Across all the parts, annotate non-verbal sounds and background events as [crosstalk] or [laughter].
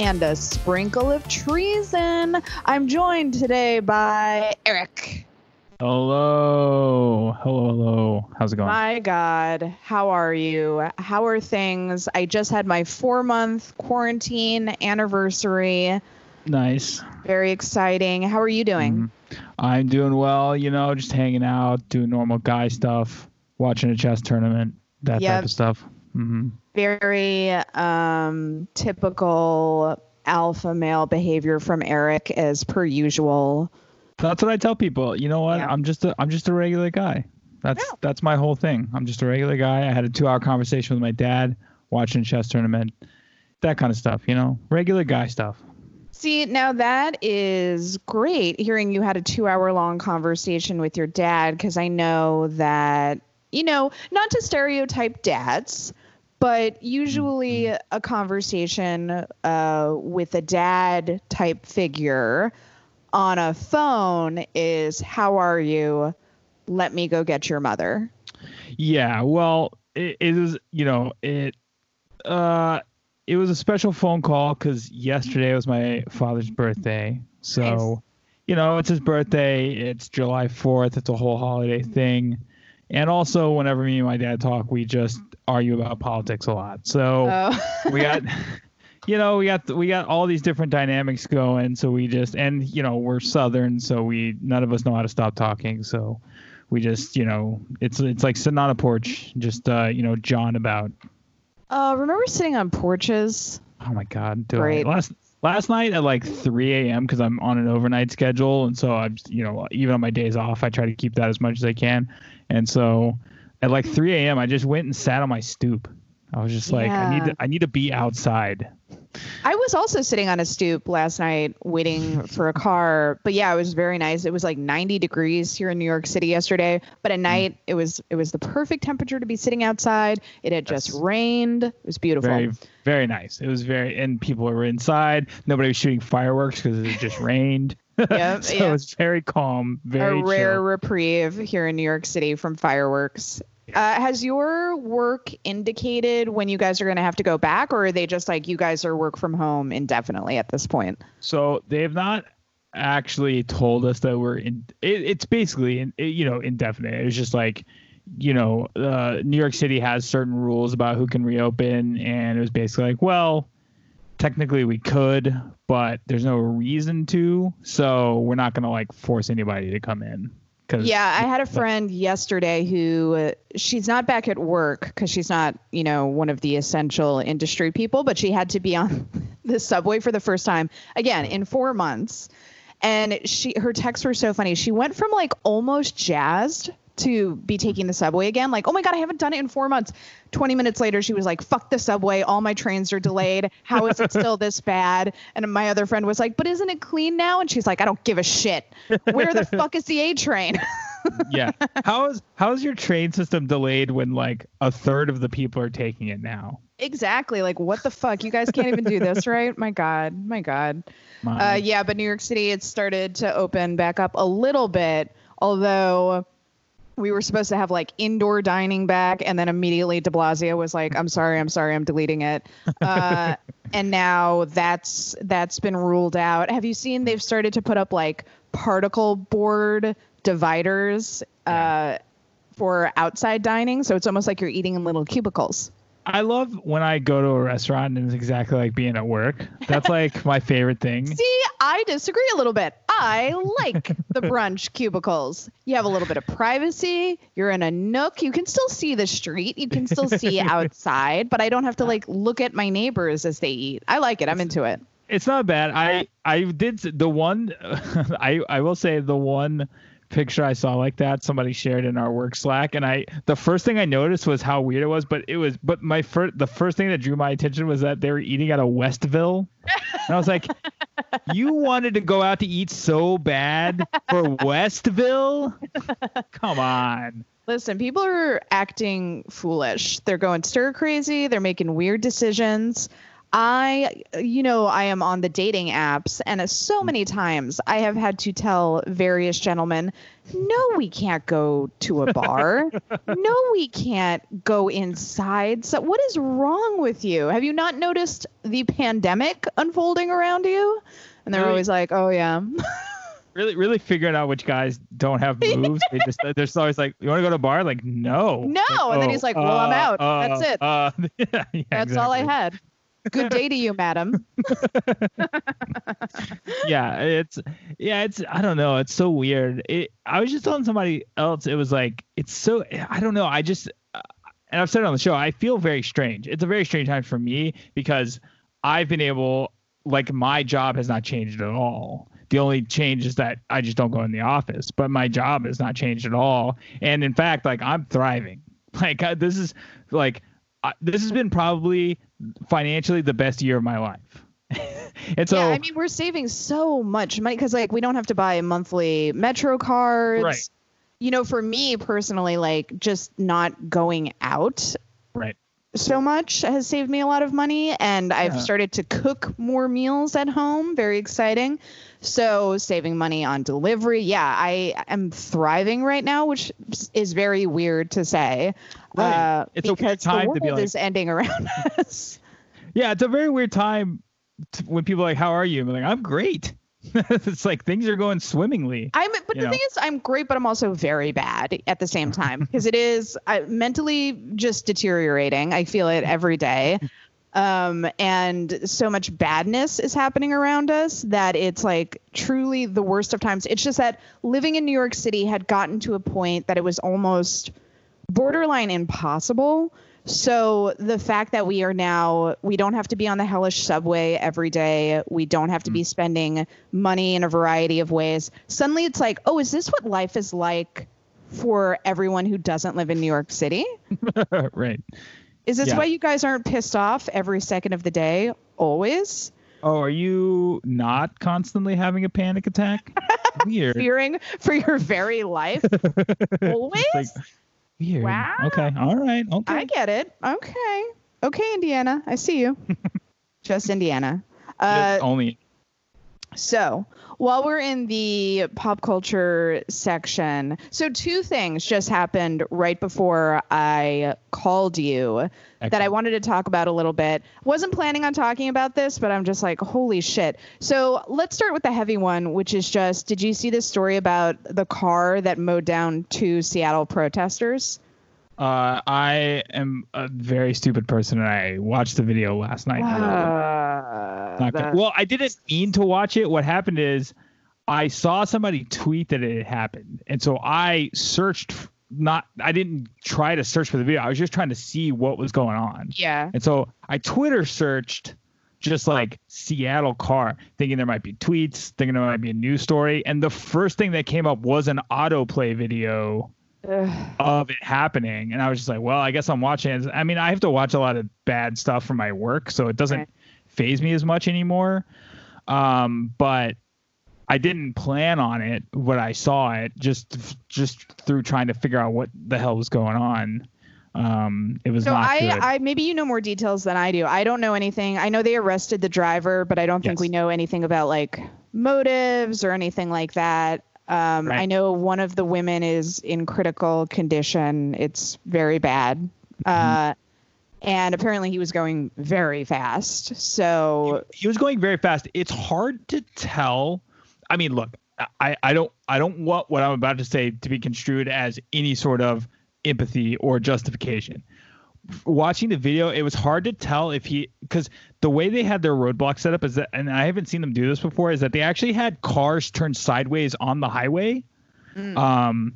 and a sprinkle of treason. I'm joined today by Erek. Hello. Hello, hello. How's it going? My God, how are you? How are things? I just had my four month quarantine anniversary. Nice. Very exciting. How are you doing? Mm-hmm. I'm doing well, you know, just hanging out, doing normal guy stuff, watching a chess tournament, that Yep. type of stuff. hmm Very um, typical alpha male behavior from Erek, as per usual. That's what I tell people. You know what? Yeah. I'm just a I'm just a regular guy. That's Yeah. that's my whole thing. I'm just a regular guy. I had a 2-hour conversation with my dad watching chess tournament. That kind of stuff, you know? Regular guy stuff. See, now that is great hearing you had a two hour long conversation with your dad, because I know that, you know, not to stereotype dads, but usually a conversation uh, with a dad type figure on a phone is, How are you? Let me go get your mother. Yeah, well, it, it was, you know, it uh it was a special phone call cuz yesterday was my father's birthday. So, Nice. you know, it's his birthday, it's July 4th, it's a whole holiday thing. And also whenever me and my dad talk, we just argue about politics a lot. So, Oh. we got [laughs] you know we got we got all these different dynamics going so we just and you know we're southern so we none of us know how to stop talking so we just you know it's it's like sitting on a porch just uh you know john about uh, remember sitting on porches? oh my god do Great. I, last last night at like 3 a.m because i'm on an overnight schedule and so i'm you know even on my days off i try to keep that as much as i can and so at like 3 a.m i just went and sat on my stoop i was just like i need to i need to be outside I was also sitting on a stoop last night waiting for a car, but yeah, it was very nice. It was like 90 degrees here in New York City yesterday, but at mm. night it was it was the perfect temperature to be sitting outside. It had just rained. It was beautiful. very very nice it was very and people were inside nobody was shooting fireworks because it just rained Yep, [laughs] so yeah. it was very calm very a rare chill. reprieve here in New York City from fireworks. Uh, has your work indicated when you guys are going to have to go back, or are they just like you guys are work from home indefinitely at this point? so they have not actually told us that we're in it, it's basically in, it, you know indefinite it's just like you know uh, new york city has certain rules about who can reopen and it was basically like well technically we could but there's no reason to so we're not going to like force anybody to come in because Yeah, I had a friend yesterday who uh, she's not back at work because she's not, you know, one of the essential industry people, but she had to be [laughs] on the subway for the first time again in four months. And she, her texts were so funny. She went from like almost jazzed to be taking the subway again. Like, oh my God, I haven't done it in four months. 20 minutes later, she was like, fuck the subway. All my trains are delayed. How is it still this bad? And my other friend was like, but isn't it clean now? And she's like, I don't give a shit. Where the fuck is the A train? [laughs] yeah. How is how is your train system delayed when like a third of the people are taking it now? Exactly. Like, what the fuck? You guys can't even do this, right? My God. My God. My- Uh, yeah, but New York City, it's started to open back up a little bit, although we were supposed to have like indoor dining back, and then immediately de Blasio was like, I'm sorry, I'm sorry, I'm deleting it. [laughs] Uh, and now that's that's been ruled out. Have you seen they've started to put up like particle board dividers uh, for outside dining? So it's almost like you're eating in little cubicles. I love when I go to a restaurant and it's exactly like being at work. That's like my favorite thing. [laughs] See, I disagree a little bit. I like the brunch [laughs] cubicles. You have a little bit of privacy. You're in a nook. You can still see the street. You can still see [laughs] outside, but I don't have to like look at my neighbors as they eat. I like it. I'm into it. It's not bad. I I did the one I I will say the one picture I saw like that somebody shared in our work Slack and I the first thing I noticed was how weird it was but it was but my first the first thing that drew my attention was that they were eating at a Westville and I was like [laughs] you wanted to go out to eat so bad for Westville come on Listen, people are acting foolish. They're going stir crazy. They're making weird decisions. I, you know, I am on the dating apps, and so mm. many times I have had to tell various gentlemen, no, we can't go to a bar. [laughs] no, we can't go inside. So, what is wrong with you? Have you not noticed the pandemic unfolding around you? And they're Really? always like, oh, yeah. [laughs] Really, really figuring out which guys don't have [laughs] moves. they just they're just always like, you want to go to a bar? Like, no. No. Like, And then oh, he's like, well, I'm uh, out. Uh, That's it. Uh, yeah, yeah, That's all I had. Good day to you, madam. [laughs] yeah, it's yeah, it's I don't know, it's so weird. It I was just telling somebody else, it was like it's so I don't know. I just uh, and I've said it on the show. I feel very strange. It's a very strange time for me because I've been able like my job has not changed at all. The only change is that I just don't go in the office, but my job has not changed at all. And in fact, like I'm thriving. [laughs] Like uh, this is like uh, this has been probably financially the best year of my life. [laughs] and so yeah, I mean, we're saving so much money because, like, we don't have to buy monthly Metro cards. Right. You know, for me personally, like, just not going out right. so much has saved me a lot of money. And I've Yeah. started to cook more meals at home. Very exciting. So, saving money on delivery. Yeah, I am thriving right now, which is very weird to say. Right. Uh, It's a weird time the to be like- is ending around [laughs] us. Yeah, it's a very weird time t- when people are like, "How are you?" I'm like, "I'm great." [laughs] it's like things are going swimmingly. I'm, but the know. thing is, I'm great, but I'm also very bad at the same time because it is I, mentally just deteriorating. I feel it every day. [laughs] Um, and so much badness is happening around us that it's like truly the worst of times. It's just that living in New York City had gotten to a point that it was almost borderline impossible. So the fact that we are now we don't have to be on the hellish subway every day, we don't have to be spending money in a variety of ways. Suddenly it's like, "Oh, is this what life is like for everyone who doesn't live in New York City?" [laughs] right. Is this Yeah. why you guys aren't pissed off every second of the day always? Oh, are you not constantly having a panic attack? [laughs] Weird. Fearing for your very life [laughs] always? Like, weird. Wow. Okay. All right. Okay. I get it. Okay. Okay, Indiana. I see you. [laughs] Just Indiana. Uh, Just only. So, while we're in the pop culture section, so two things just happened right before I called you that I wanted to talk about a little bit. Wasn't planning on talking about this, but I'm just like, holy shit. So, let's start with the heavy one, which is just did you see this story about the car that mowed down two Seattle protesters? Uh, I am a very stupid person, and I watched the video last night. Uh, that- Well, I didn't mean to watch it. What happened is I saw somebody tweet that it had happened. And so I searched not I didn't try to search for the video. I was just trying to see what was going on. yeah. And so I Twitter searched just like Seattle car, thinking there might be tweets, thinking there might be a news story. And the first thing that came up was an autoplay video. Of it happening. And I was just like, well, I guess I'm watching it. I mean, I have to watch a lot of bad stuff for my work, so it doesn't phase me as much anymore. Um, but I didn't plan on it when I saw it, just just through trying to figure out what the hell was going on. Um, it was So not I, good. I maybe you know more details than I do. I don't know anything. I know they arrested the driver, but I don't think Yes. we know anything about like motives or anything like that. Um, Right. I know one of the women is in critical condition. It's very bad. Mm-hmm. Uh, and apparently he was going very fast. So he was going very fast. It's hard to tell. I mean, look, I, I don't I don't want what I'm about to say to be construed as any sort of empathy or justification. Watching the video, it was hard to tell if he because the way they had their roadblock set up is that, and I haven't seen them do this before, is that they actually had cars turned sideways on the highway. Mm. Um,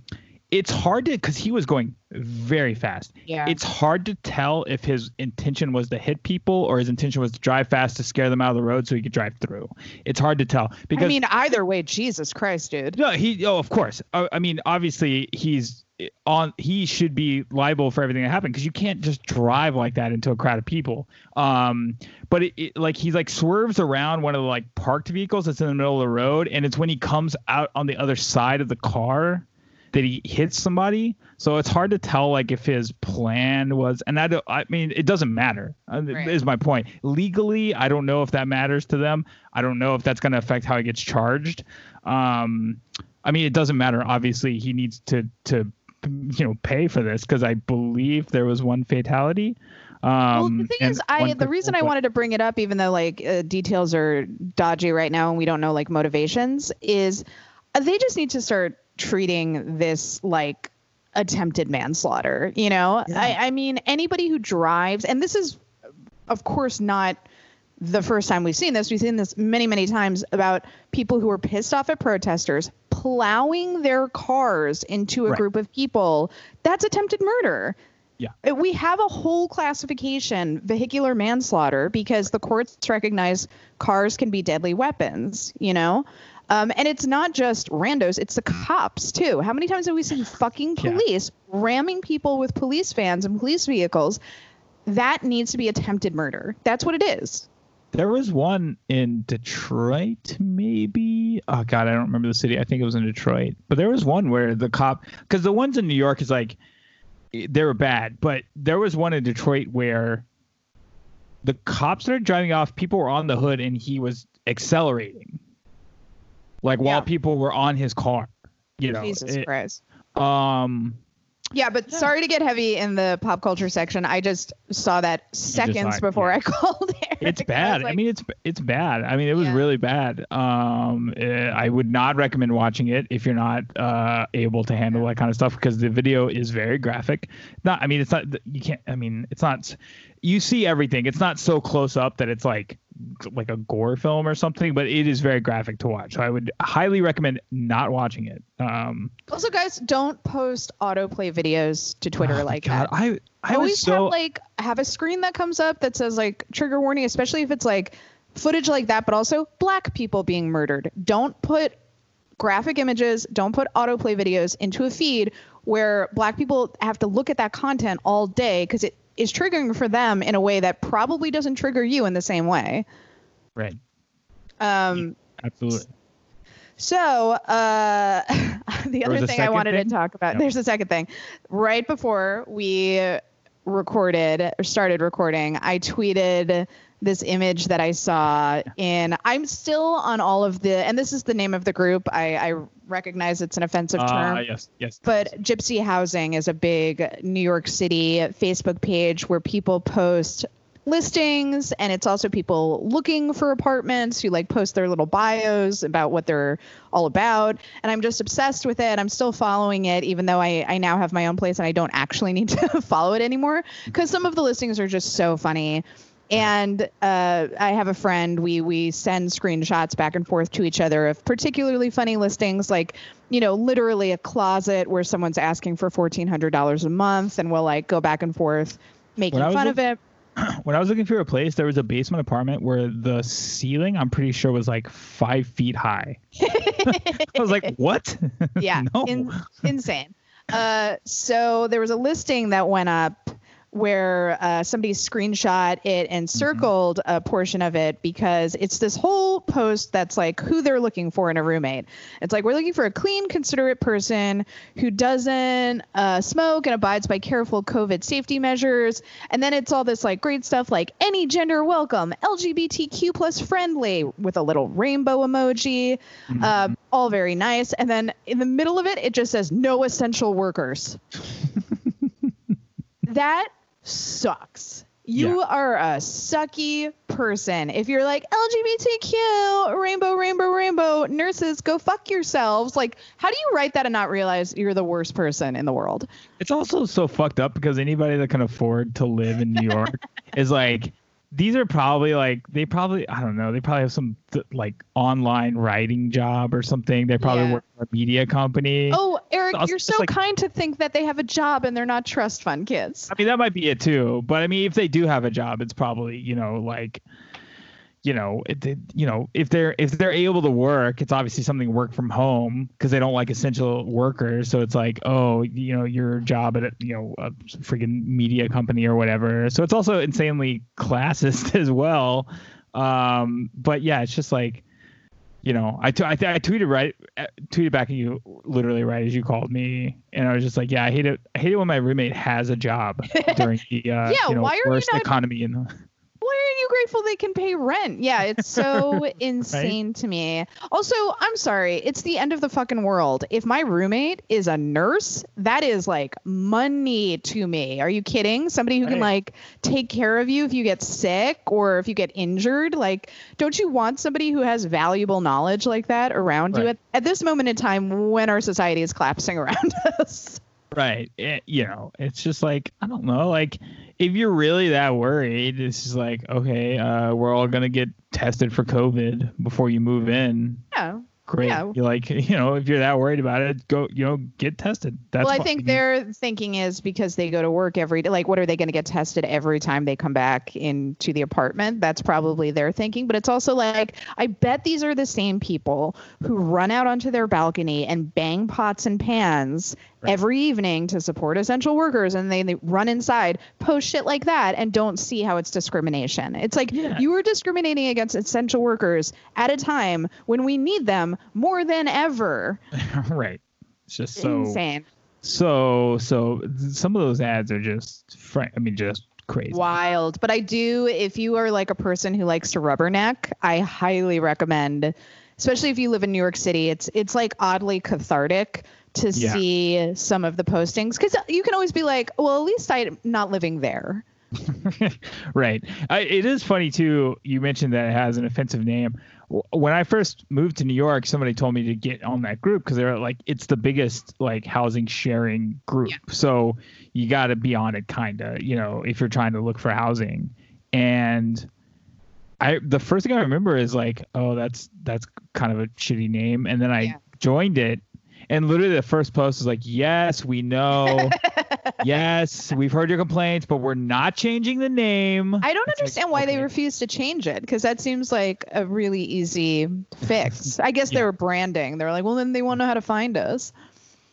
it's hard to because he was going very fast yeah. it's hard to tell if his intention was to hit people or his intention was to drive fast to scare them out of the road so he could drive through. It's hard to tell because I mean, either way, Jesus Christ, dude. no, he oh of course. I, I mean, obviously he's on. He should be liable for everything that happened because you can't just drive like that into a crowd of people. Um, but it, it like he like swerves around one of the like parked vehicles that's in the middle of the road, and it's when he comes out on the other side of the car that he hits somebody. So it's hard to tell like if his plan was, and I don't, I mean, it doesn't matter. uh, Right. Is my point. Legally, I don't know if that matters to them. I don't know if that's going to affect how he gets charged. Um, I mean, it doesn't matter. Obviously, he needs to to you know pay for this because I believe there was one fatality. Um, well, the thing is, I the reason I wanted to bring it up, even though like uh, details are dodgy right now and we don't know like motivations, is uh, they just need to start treating this like attempted manslaughter. You know, I, I mean, anybody who drives, and this is, of course, not the first time we've seen this. We've seen this many, many times about people who are pissed off at protesters plowing their cars into a Right. group of people. That's attempted murder. Yeah. Uh, We have a whole classification, vehicular manslaughter, because the courts recognize cars can be deadly weapons, you know? Um, and it's not just randos, it's the cops too. How many times have we seen fucking Yeah. police ramming people with police vans and police vehicles? That needs to be attempted murder. That's what it is. There was one in Detroit, maybe. Oh God, I don't remember the city. I think it was in Detroit. But there was one where the cop, because the ones in New York is like, they were bad. But there was one in Detroit where the cops started driving off. People were on the hood, and he was accelerating, like while Yeah. people were on his car. You know, Jesus it- Christ. um, Yeah, but sorry to get heavy in the pop culture section. I just saw that seconds it, before yeah. I [laughs] called Erek. it's bad. I, like, mean, it's it's bad. I mean, it was Yeah. really bad. Um, eh, I would not recommend watching it if you're not uh, able to handle that kind of stuff because the video is very graphic. Not, I mean, it's not. You can't. I mean, it's not. You see everything. It's not so close up that it's like like a gore film or something, but it is very graphic to watch. So I would highly recommend not watching it. Um, Also, guys, don't post autoplay videos to Twitter oh like God, that. I I Always so have like have a screen that comes up that says like trigger warning, especially if it's like footage like that, but also black people being murdered. Don't put graphic images, don't put autoplay videos into a feed where black people have to look at that content all day because it is triggering for them in a way that probably doesn't trigger you in the same way. right. Um, Absolutely. So, uh, [laughs] the other thing I wanted thing? to talk about, Yep. there's a second thing. Right before we recorded or started recording, I tweeted this image that I saw in, I'm still on all of the, and this is the name of the group. I, I recognize it's an offensive term. Uh, yes. Yes. But Gypsy Housing is a big New York City Facebook page where people post listings and it's also people looking for apartments who like post their little bios about what they're all about and i'm just obsessed with it i'm still following it even though i, I now have my own place and i don't actually need [laughs] to follow it anymore because some of the listings are just so funny and uh, I have a friend. We we send screenshots back and forth to each other of particularly funny listings, like you know, literally a closet where someone's asking for fourteen hundred dollars a month, and we'll like go back and forth making When I was fun of it. [clears throat] when I was looking for a place, there was a basement apartment where the ceiling, I'm pretty sure, was like five feet high. [laughs] I was like, what? [laughs] Yeah, no. in, insane. Uh, so there was a listing that went up where uh, somebody screenshot it and Mm-hmm. circled a portion of it because it's this whole post that's like who they're looking for in a roommate. It's like we're looking for a clean, considerate person who doesn't uh, smoke and abides by careful COVID safety measures. And then it's all this like great stuff like any gender welcome, LGBTQ plus friendly with a little rainbow emoji. Mm-hmm. Uh, all very nice. And then in the middle of it, it just says no essential workers. [laughs] that sucks. You Yeah. are a sucky person. If you're like LGBTQ, rainbow, rainbow, rainbow, nurses, go fuck yourselves. Like, how do you write that and not realize you're the worst person in the world? It's also so fucked up because anybody that can afford to live in New York [laughs] is like, these are probably like, they probably, I don't know, they probably have some th- like online writing job or something. They probably Yeah. work for a media company. Oh, Erek, Also, you're so like- kind to think that they have a job and they're not trust fund kids. I mean, that might be it too. But I mean, if they do have a job, it's probably you know like, you know, it, it- you know, if they're if they're able to work, it's obviously something work from home because they don't like essential workers. So it's like, oh, you know, your job at a, you know a freaking media company or whatever. So it's also insanely classist [laughs] as well. Um, but yeah, it's just like. you know, I, t- I, th- I tweeted right, uh, tweeted back at you literally right as you called me, and I was just like, yeah, I hate it. I hate it when my roommate has a job [laughs] during the uh, Yeah, you know, why are you worst not- economy in the. You grateful they can pay rent? Yeah, it's so [laughs] insane to me. Also, I'm sorry, it's the end of the fucking world. If my roommate is a nurse, that is like money to me. Are you kidding? Somebody who can like take care of you if you get sick or if you get injured. Like, don't you want somebody who has valuable knowledge like that around you at, at this moment in time when our society is collapsing around [laughs] us? Right. It, you know, it's just like I don't know. Like, if you're really that worried, it's just like, okay, uh, we're all gonna get tested for COVID before you move in. Yeah. Great. Yeah. You're like, [laughs] you know, if you're that worried about it, go, you know, get tested. That's well, I think their thinking is because they go to work every day. Like, what are they going to get tested every time they come back into the apartment? That's probably their thinking. But it's also like, I bet these are the same people who run out onto their balcony and bang pots and pans Right. every evening to support essential workers, and they, they run inside, post shit like that, and don't see how it's discrimination. It's like Yeah. you are discriminating against essential workers at a time when we need them more than ever. [laughs] right. It's just so Insane. so so. Some of those ads are just, frank. I mean, just crazy. wild. But I do, if you are like a person who likes to rubberneck, I highly recommend, especially if you live in New York City. It's it's like oddly cathartic to Yeah. see some of the postings because you can always be like, well, at least I'm not living there. [laughs] right. I, it is funny too. You mentioned that it has an offensive name. When I first moved to New York, somebody told me to get on that group because they're like, it's the biggest like housing sharing group. Yeah. So you got to be on it, kind of. You know, if you're trying to look for housing. And I, the first thing I remember is like, oh, that's that's kind of a shitty name. And then I Yeah. joined it, and literally the first post was like, yes, we know. [laughs] yes, we've heard your complaints, but we're not changing the name. I don't It's like, understand why they refuse to change it because that seems like a really easy fix. [laughs] I guess they Yeah. were branding. They're like, well, then they won't know how to find us.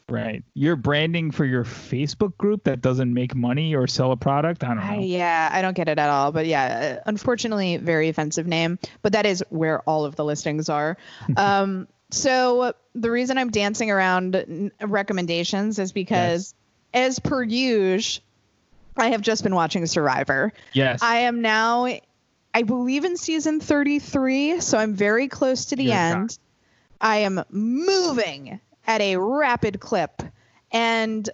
Right. You're branding for your Facebook group that doesn't make money or sell a product. I don't know. I, yeah, I don't get it at all. But yeah, uh, unfortunately, very offensive name. But that is where all of the listings are. [laughs] um, so the reason I'm dancing around recommendations is because, as per usual, I have just been watching Survivor. yes. I am now, I believe, in season 33, so I'm very close to the You're end. I am moving at a rapid clip. And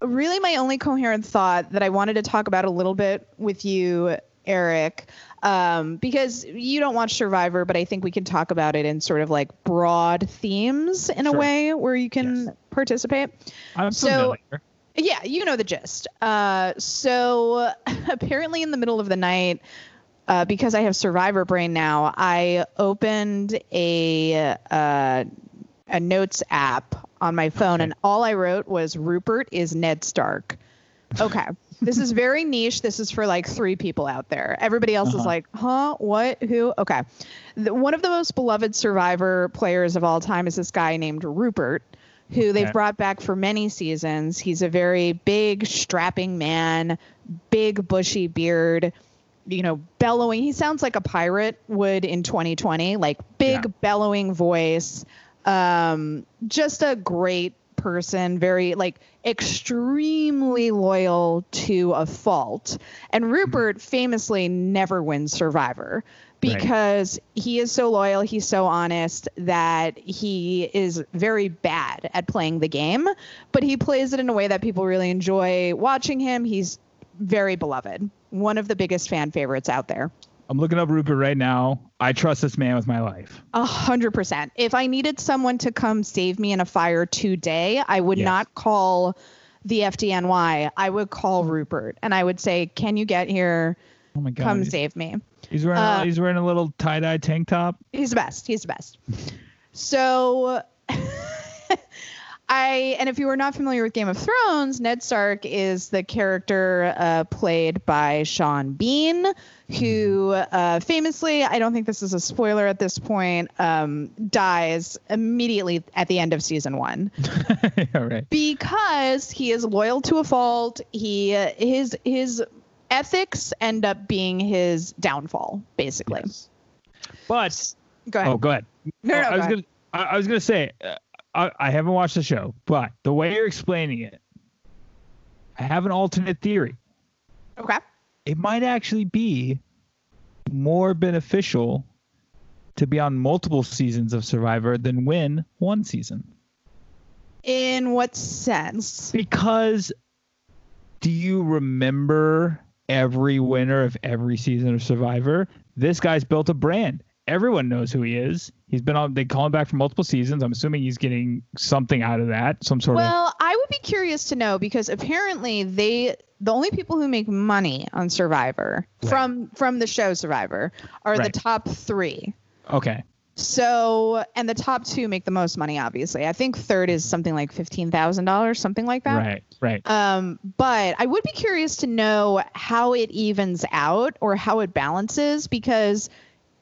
really, my only coherent thought that I wanted to talk about a little bit with you, Erek, um, because you don't watch Survivor, but I think we can talk about it in sort of like broad themes in a way where you can Yes. participate. I'm so- familiar. Yeah, you know the gist. Uh, so [laughs] apparently, in the middle of the night, uh, because I have Survivor Brain now, I opened a uh, a notes app on my phone, Okay. and all I wrote was Rupert is Ned Stark. Okay. This is very niche. This is for like three people out there. Everybody else is Uh-huh. like, huh? What? Who? Okay. The, one of the most beloved Survivor players of all time is this guy named Rupert, who they've brought back for many seasons. He's a very big, strapping man, big, bushy beard, you know, bellowing. He sounds like a pirate would in 2020, like big, Yeah. bellowing voice. Um, just a great person, very like extremely loyal to a fault. And mm-hmm. Rupert famously never wins Survivor Right. because he is so loyal, he's so honest that he is very bad at playing the game, but he plays it in a way that people really enjoy watching him. He's very beloved, one of the biggest fan favorites out there. I'm looking up Rupert right now. I trust this man with my life. A hundred percent. If I needed someone to come save me in a fire today, I would Yes. not call the FDNY. I would call Rupert and I would say, "Can you get here? Oh my god. Come save me." he's wearing Uh, a, he's wearing a little tie-dye tank top. He's the best. He's the best. So [laughs] I and if you are not familiar with Game of Thrones, Ned Stark is the character uh, played by Sean Bean, who uh, famously, I don't think this is a spoiler at this point, um, dies immediately at the end of season one [laughs] All right. because he is loyal to a fault. He uh, his his ethics end up being his downfall, basically. Yes. But Go ahead. oh, go ahead. No, no, I was go gonna I, I was gonna say uh, I, I haven't watched the show, but the way you're explaining it, I have an alternate theory. Okay. It might actually be more beneficial to be on multiple seasons of Survivor than win one season. In what sense? Because do you remember every winner of every season of Survivor? This guy's built a brand. Everyone knows who he is. He's been on. They call him back for multiple seasons. I'm assuming he's getting something out of that, some sort of. Well, I would be curious to know because apparently they the only people who make money on Survivor Right. from from the show Survivor are Right. the top 3. Okay. So, and the top 2 make the most money obviously. I think third is something like $15,000, something like that. Right. Right. Um, but I would be curious to know how it evens out or how it balances because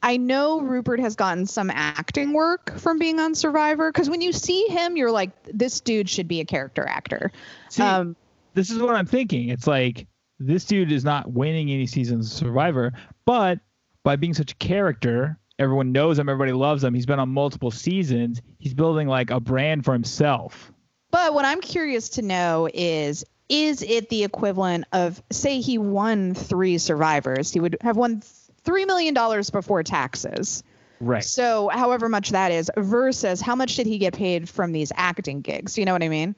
I know Rupert has gotten some acting work from being on Survivor. Because when you see him, you're like, this dude should be a character actor. See, um, this is what I'm thinking. It's like this dude is not winning any seasons of Survivor, but by being such a character, everyone knows him, everybody loves him. He's been on multiple seasons. He's building like a brand for himself. But what I'm curious to know is is it the equivalent of say he won three survivors? He would have won three million dollars before taxes. Right. So however much that is versus how much did he get paid from these acting gigs? Do you know what I mean?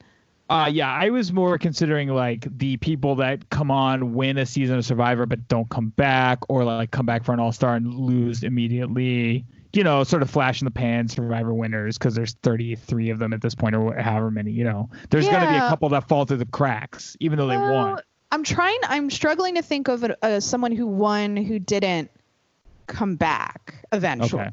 Uh, yeah, I was more considering like the people that come on, win a season of Survivor, but don't come back, or like come back for an All Star and lose immediately. You know, sort of flash in the pan Survivor winners because there's 33 of them at this point, or however many. You know, there's going to be a couple that fall through the cracks, even though they won. I'm trying. I'm struggling to think of a, uh, someone who won who didn't come back eventually. Okay.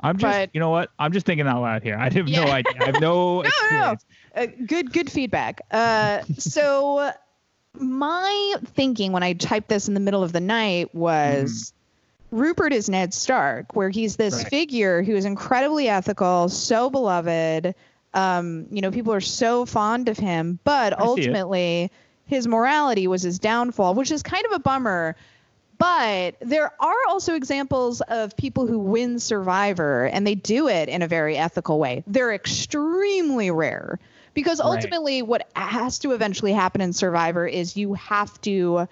I'm just, but- you know what? I'm just thinking out loud here. I have no idea. I have [laughs] no, No, no, experience. Uh, good, good feedback. Uh, [laughs] so my thinking when I typed this in the middle of the night was. Rupert is Ned Stark, where he's this Right. figure who is incredibly ethical, so beloved. Um, you know, people are so fond of him, but I ultimately his morality was his downfall, which is kind of a bummer. But there are also examples of people who win Survivor and they do it in a very ethical way. They're extremely rare because Right. ultimately, what has to eventually happen in Survivor is you have to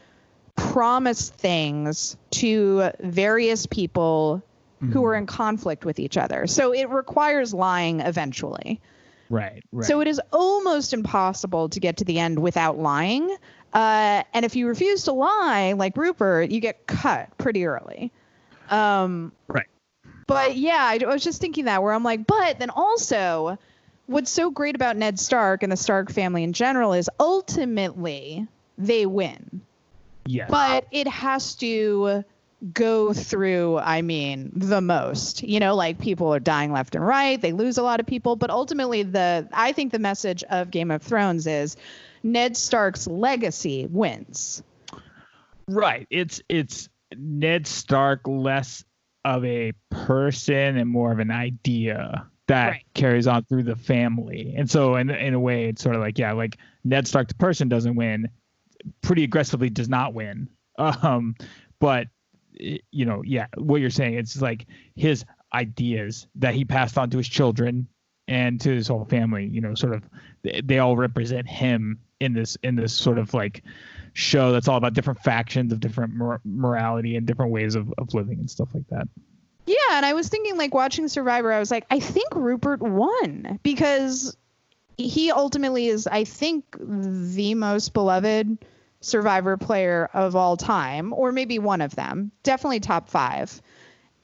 promise things to various people who are mm-hmm. in conflict with each other. So it requires lying eventually. Right. Right. So it is almost impossible to get to the end without lying. Uh, and if you refuse to lie, like Rupert, you get cut pretty early. Um, Right. But yeah, I, I was just thinking that where I'm like, but then also, what's so great about Ned Stark and the Stark family in general is ultimately they win. yes. But it has to go through, I mean, the most. You know, like people are dying left and right, they lose a lot of people, but ultimately the I think the message of Game of Thrones is Ned Stark's legacy wins. Right. It's it's Ned Stark less of a person and more of an idea that Right. carries on through the family. And so in in a way it's sort of like yeah, like Ned Stark the person doesn't win, pretty aggressively does not win. [laughs] Um but you know, yeah, what you're saying it's like his ideas that he passed on to his children and to his whole family, you know, sort of they, they all represent him in this in this sort of like show that's all about different factions of different mor- morality and different ways of, of living and stuff like that. Yeah, and I was thinking like watching Survivor, I was like, I think Rupert won because he ultimately is, I think, the most beloved Survivor player of all time, or maybe one of them. Definitely top five.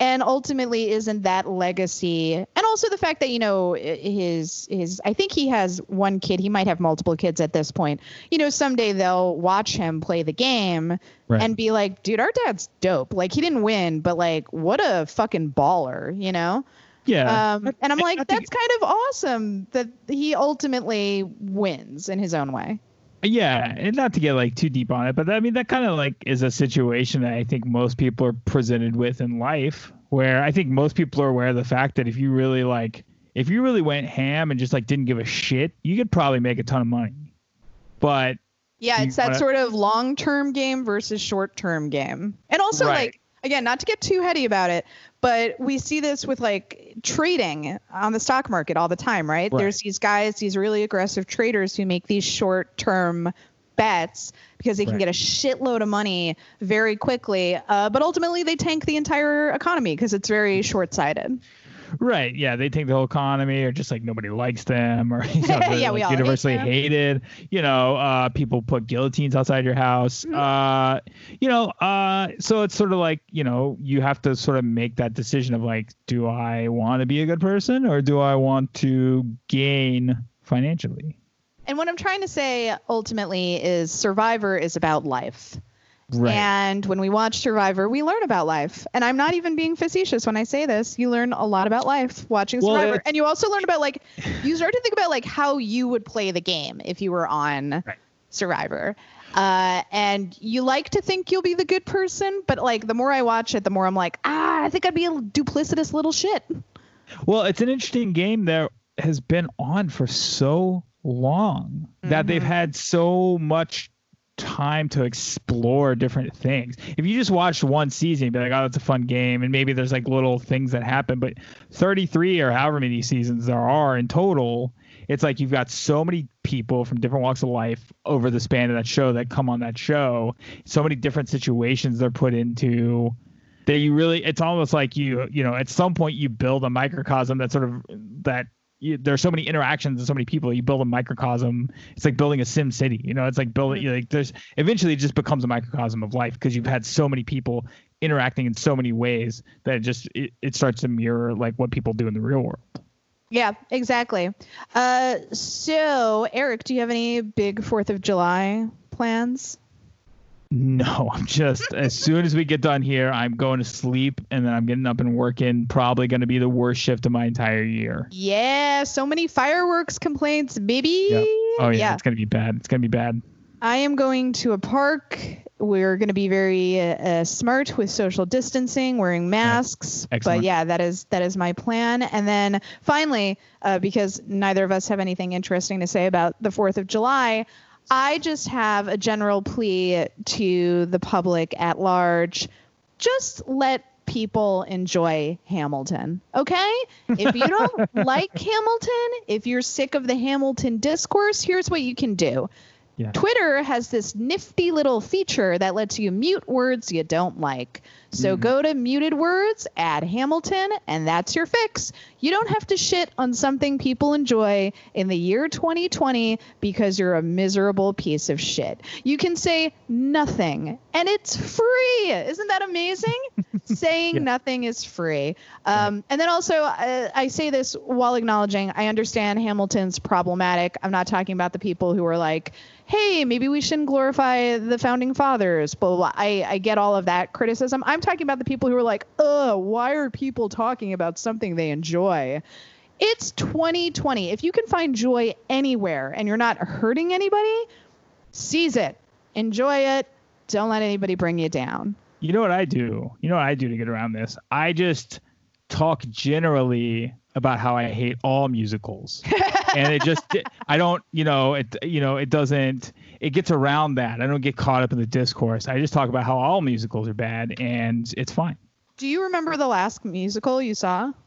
And ultimately, isn't that legacy, and also the fact that you know his his. I think he has one kid. He might have multiple kids at this point. You know, someday they'll watch him play the game Right. and be like, dude, our dad's dope. Like he didn't win, but like what a fucking baller, you know? Yeah. Um, and I'm like, I think- that's kind of awesome that he ultimately wins in his own way. Yeah, and not to get like too deep on it, but I mean that kind of like is a situation that I think most people are presented with in life, where I think most people are aware of the fact that if you really like, if you really went ham and just like didn't give a shit, you could probably make a ton of money. But Yeah, it's that wanna- sort of long term game versus short term game. And also, Right. like, again, not to get too heady about it, but we see this with like trading on the stock market all the time, right? Right. There's these guys, these really aggressive traders who make these short term bets because they can Right. get a shitload of money very quickly. Uh, but ultimately, they tank the entire economy because it's very short sighted. Right. Yeah. They take the whole economy, or just like nobody likes them, or [laughs] you know, [laughs] Yeah, like, all universally hated. You know, uh, people put guillotines outside your house. Mm-hmm. Uh, you know, uh, so it's sort of like you know, you have to sort of make that decision of like, do I want to be a good person, or do I want to gain financially? And what I'm trying to say ultimately is Survivor is about life. Right. And when we watch Survivor, we learn about life. And I'm not even being facetious when I say this. You learn a lot about life watching Survivor. it- and you also learn about like you start to think about like how you would play the game if you were on Right. Survivor. Uh, and you like to think you'll be the good person, but like the more I watch it, the more I'm like, ah, I think I'd be a duplicitous little shit. Well, it's an interesting game that has been on for so long that they've had so much time to explore different things. If you just watched one season, you'd be like, oh, that's a fun game. And maybe there's like little things that happen. But 33 or however many seasons there are in total, it's like you've got so many people from different walks of life over the span of that show that come on that show. So many different situations they're put into that you really it's almost like you you know at some point you build a microcosm that sort of that you, there's so many interactions and so many people you build a microcosm it's like building a sim city you know it's like building like there's eventually it just becomes a microcosm of life because you've had so many people interacting in so many ways that it just it, it starts to mirror like what people do in the real world Yeah, exactly. Uh, so, Erek, do you have any big Fourth of July plans? No [laughs] i'm just as soon as we get done here i'm going to sleep and then i'm getting up and working probably going to be the worst shift of my entire year Yeah, so many fireworks complaints, baby. Yep. oh yeah, it's going to be bad it's going to be bad I am going to a park. We're going to be very uh, uh, smart with social distancing, wearing masks. Excellent. But yeah, that is that is my plan. And then finally, uh, because neither of us have anything interesting to say about the Fourth of July, I just have a general plea to the public at large: just let people enjoy Hamilton. Okay? If you don't [laughs] like Hamilton, if you're sick of the Hamilton discourse, here's what you can do. Yeah Twitter has this nifty little feature that lets you mute words you don't like. So go to muted words, add Hamilton, and that's your fix. You don't have to shit on something people enjoy in the year 2020 because you're a miserable piece of shit. You can say nothing, and it's free. Isn't that amazing? [laughs] Saying Yeah. nothing is free. Um, and then also, uh, I say this while acknowledging I understand Hamilton's problematic. I'm not talking about the people who are like, hey, maybe we shouldn't glorify the founding fathers. Blah, blah, blah. I, I get all of that criticism. I'm talking about the people who are like, ugh, why are people talking about something they enjoy? It's 2020. If you can find joy anywhere and you're not hurting anybody, seize it, enjoy it. Don't let anybody bring you down. You know what I do? You know what I do to get around this? I just talk generally about how I hate all musicals. [laughs] and it just I don't, you know, it you know, it doesn't it gets around that. I don't get caught up in the discourse. I just talk about how all musicals are bad and it's fine. Do you remember the last musical you saw? [laughs]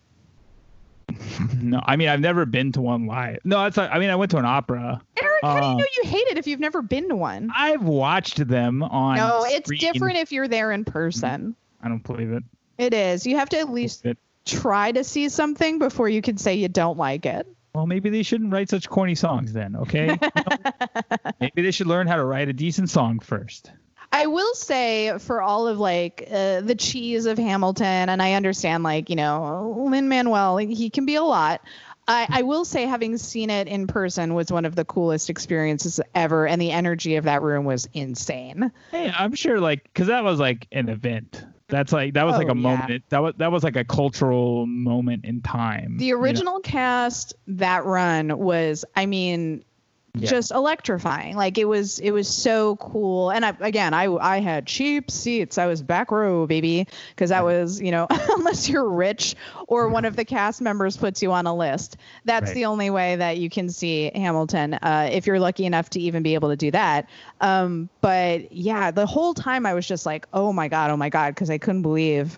No, I mean I've never been to one live. No, that's I mean I went to an opera. Erek, how do you Uh, know you hate it if you've never been to one? I've watched them on No, it's screen. different if you're there in person. I don't believe it. It is. You have to at least try to see something before you can say you don't like it. Well, maybe they shouldn't write such corny songs then, okay? [laughs] Maybe they should learn how to write a decent song first. I will say for all of like uh, the cheese of Hamilton, and I understand like you know Lin Manuel, he can be a lot. I, I will say having seen it in person was one of the coolest experiences ever, and the energy of that room was insane. Hey, I'm sure like because that was like an event. That's like that was like Oh, a yeah. moment. That was that was like a cultural moment in time. The you know? original cast that run was, I mean, Yeah. just electrifying. Like it was, it was so cool. And I, again, I, I had cheap seats. I was back row, baby, because that was, you know, [laughs] unless you're rich or [laughs] one of the cast members puts you on a list, that's Right. the only way that you can see Hamilton. Uh, if you're lucky enough to even be able to do that. Um, but yeah, the whole time I was just like, oh my god, oh my god, because I couldn't believe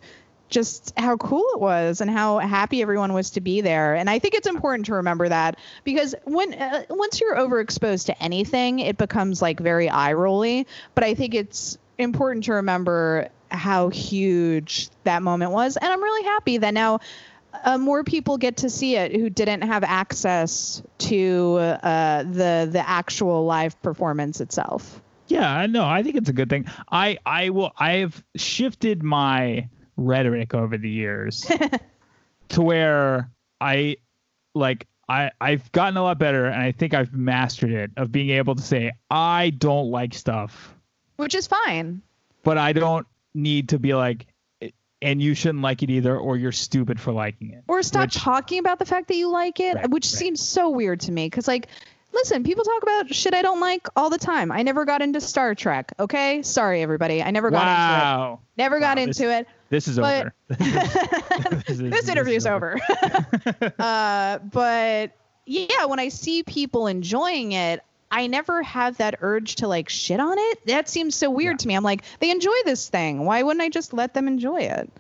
just how cool it was and how happy everyone was to be there. And I think it's important to remember that because when uh, once you're overexposed to anything, it becomes like very eye rolly. But I think it's important to remember how huge that moment was, and I'm really happy that now. Uh, more people get to see it who didn't have access to uh, the the actual live performance itself. Yeah, no, I think it's a good thing. I I will I've shifted my rhetoric over the years [laughs] to where I like I I've gotten a lot better and I think I've mastered it of being able to say I don't like stuff. Which is fine. But I don't need to be like and you shouldn't like it either or you're stupid for liking it. Or stop which, talking about the fact that you like it, right, which right. seems so weird to me cuz like listen, people talk about shit I don't like all the time. I never got into Star Trek. Okay, sorry everybody, I never got wow. into it. Never wow, got this, into it. This is but, [laughs] over. [laughs] this, is, this interview's over. over. [laughs] uh, but yeah, when I see people enjoying it, I never have that urge to like shit on it. That seems so weird yeah. to me. I'm like, they enjoy this thing. Why wouldn't I just let them enjoy it?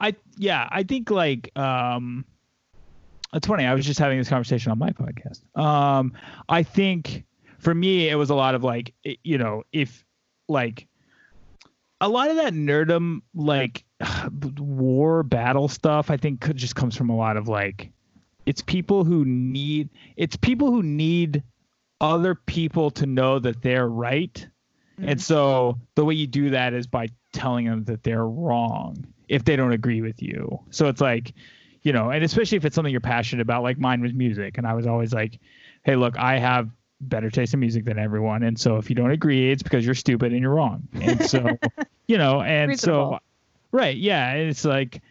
I yeah, I think like um it's funny. I was just having this conversation on my podcast. Um, I think for me, it was a lot of like, you know, if like a lot of that nerdum, like [sighs] war battle stuff, I think could, just comes from a lot of like, it's people who need, it's people who need other people to know that they're right. Mm-hmm. And so the way you do that is by telling them that they're wrong if they don't agree with you. So it's like, you know, and especially if it's something you're passionate about, like mine was music. And I was always like, hey, look, I have better taste in music than everyone. And so if you don't agree, it's because you're stupid and you're wrong. And so, [laughs] you know, and Reasonable. so, right. Yeah. It's like,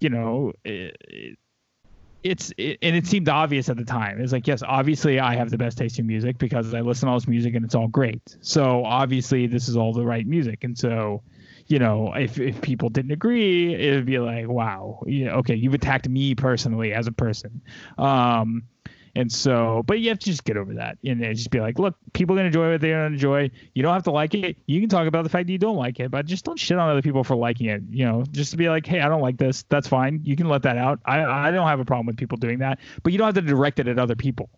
you know, it, it, it's it, and it seemed obvious at the time. It's like, yes, obviously I have the best taste in music because I listen to all this music and it's all great. So obviously this is all the right music. And so, you know, if if people didn't agree, it would be like, wow, yeah, okay, you've attacked me personally as a person. Um, and so, but you have to just get over that and just be like, look, people can enjoy what they don't enjoy. You don't have to like it. You can talk about the fact that you don't like it, but just don't shit on other people for liking it. You know, just to be like, hey, I don't like this. That's fine. You can let that out. I I don't have a problem with people doing that, but you don't have to direct it at other people.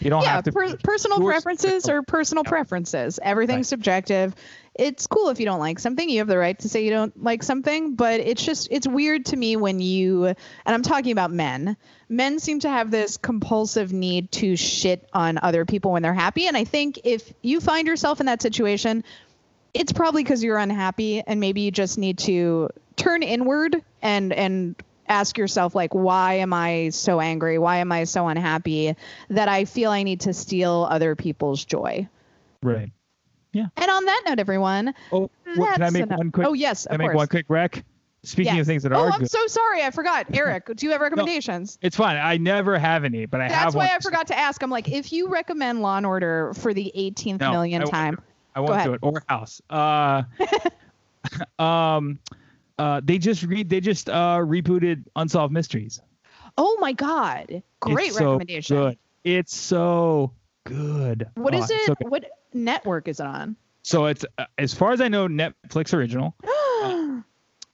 You don't yeah, have to. Per- personal preferences or personal preferences. Everything's right. subjective it's cool if you don't like something. You have the right to say you don't like something, but it's just it's weird to me when you and I'm talking about men. Men seem to have this compulsive need to shit on other people when they're happy, and I think if you find yourself in that situation, it's probably because you're unhappy and maybe you just need to turn inward and and ask yourself like why am i so angry why am i so unhappy that i feel i need to steal other people's joy right yeah. And on that note, everyone. Oh, what, can I make enough. one quick? Oh yes, can I make course. one quick rec? Speaking yes. of things that oh, are I'm good. so sorry. I forgot. Erek, do you have [laughs] recommendations? No, it's fine. I never have any, but I That's have That's why one. I forgot to ask. I'm like, if you recommend Law and Order for the 18th no, million I time, I won't do it. Or House. Uh, [laughs] um, uh, they just read. They just uh rebooted Unsolved Mysteries. Oh my God! Great it's recommendation. So good. It's so good. What oh, is it? So what network is it on? So it's uh, as far as I know, Netflix original. [gasps]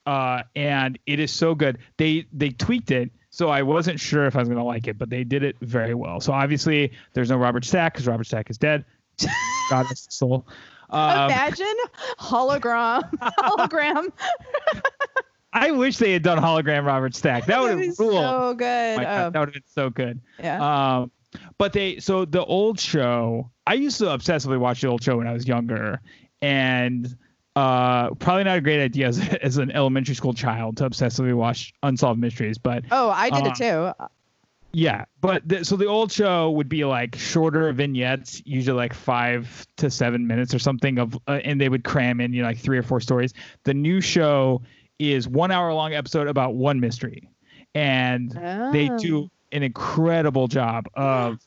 uh, and it is so good. They they tweaked it, so I wasn't sure if I was gonna like it, but they did it very well. So obviously, there's no Robert Stack because Robert Stack is dead. [laughs] God rest his soul. Um, Imagine hologram, [laughs] hologram. I wish they had done hologram Robert Stack. That would have been so good. Oh. that would have been so good. Yeah. Um, but they so the old show. I used to obsessively watch the old show when I was younger, and uh, probably not a great idea as, [laughs] as an elementary school child to obsessively watch unsolved mysteries. But oh, I did uh, it too. Yeah, but the, so the old show would be like shorter vignettes, usually like five to seven minutes or something of, uh, and they would cram in you know like three or four stories. The new show is one hour long episode about one mystery, and oh. they do an incredible job of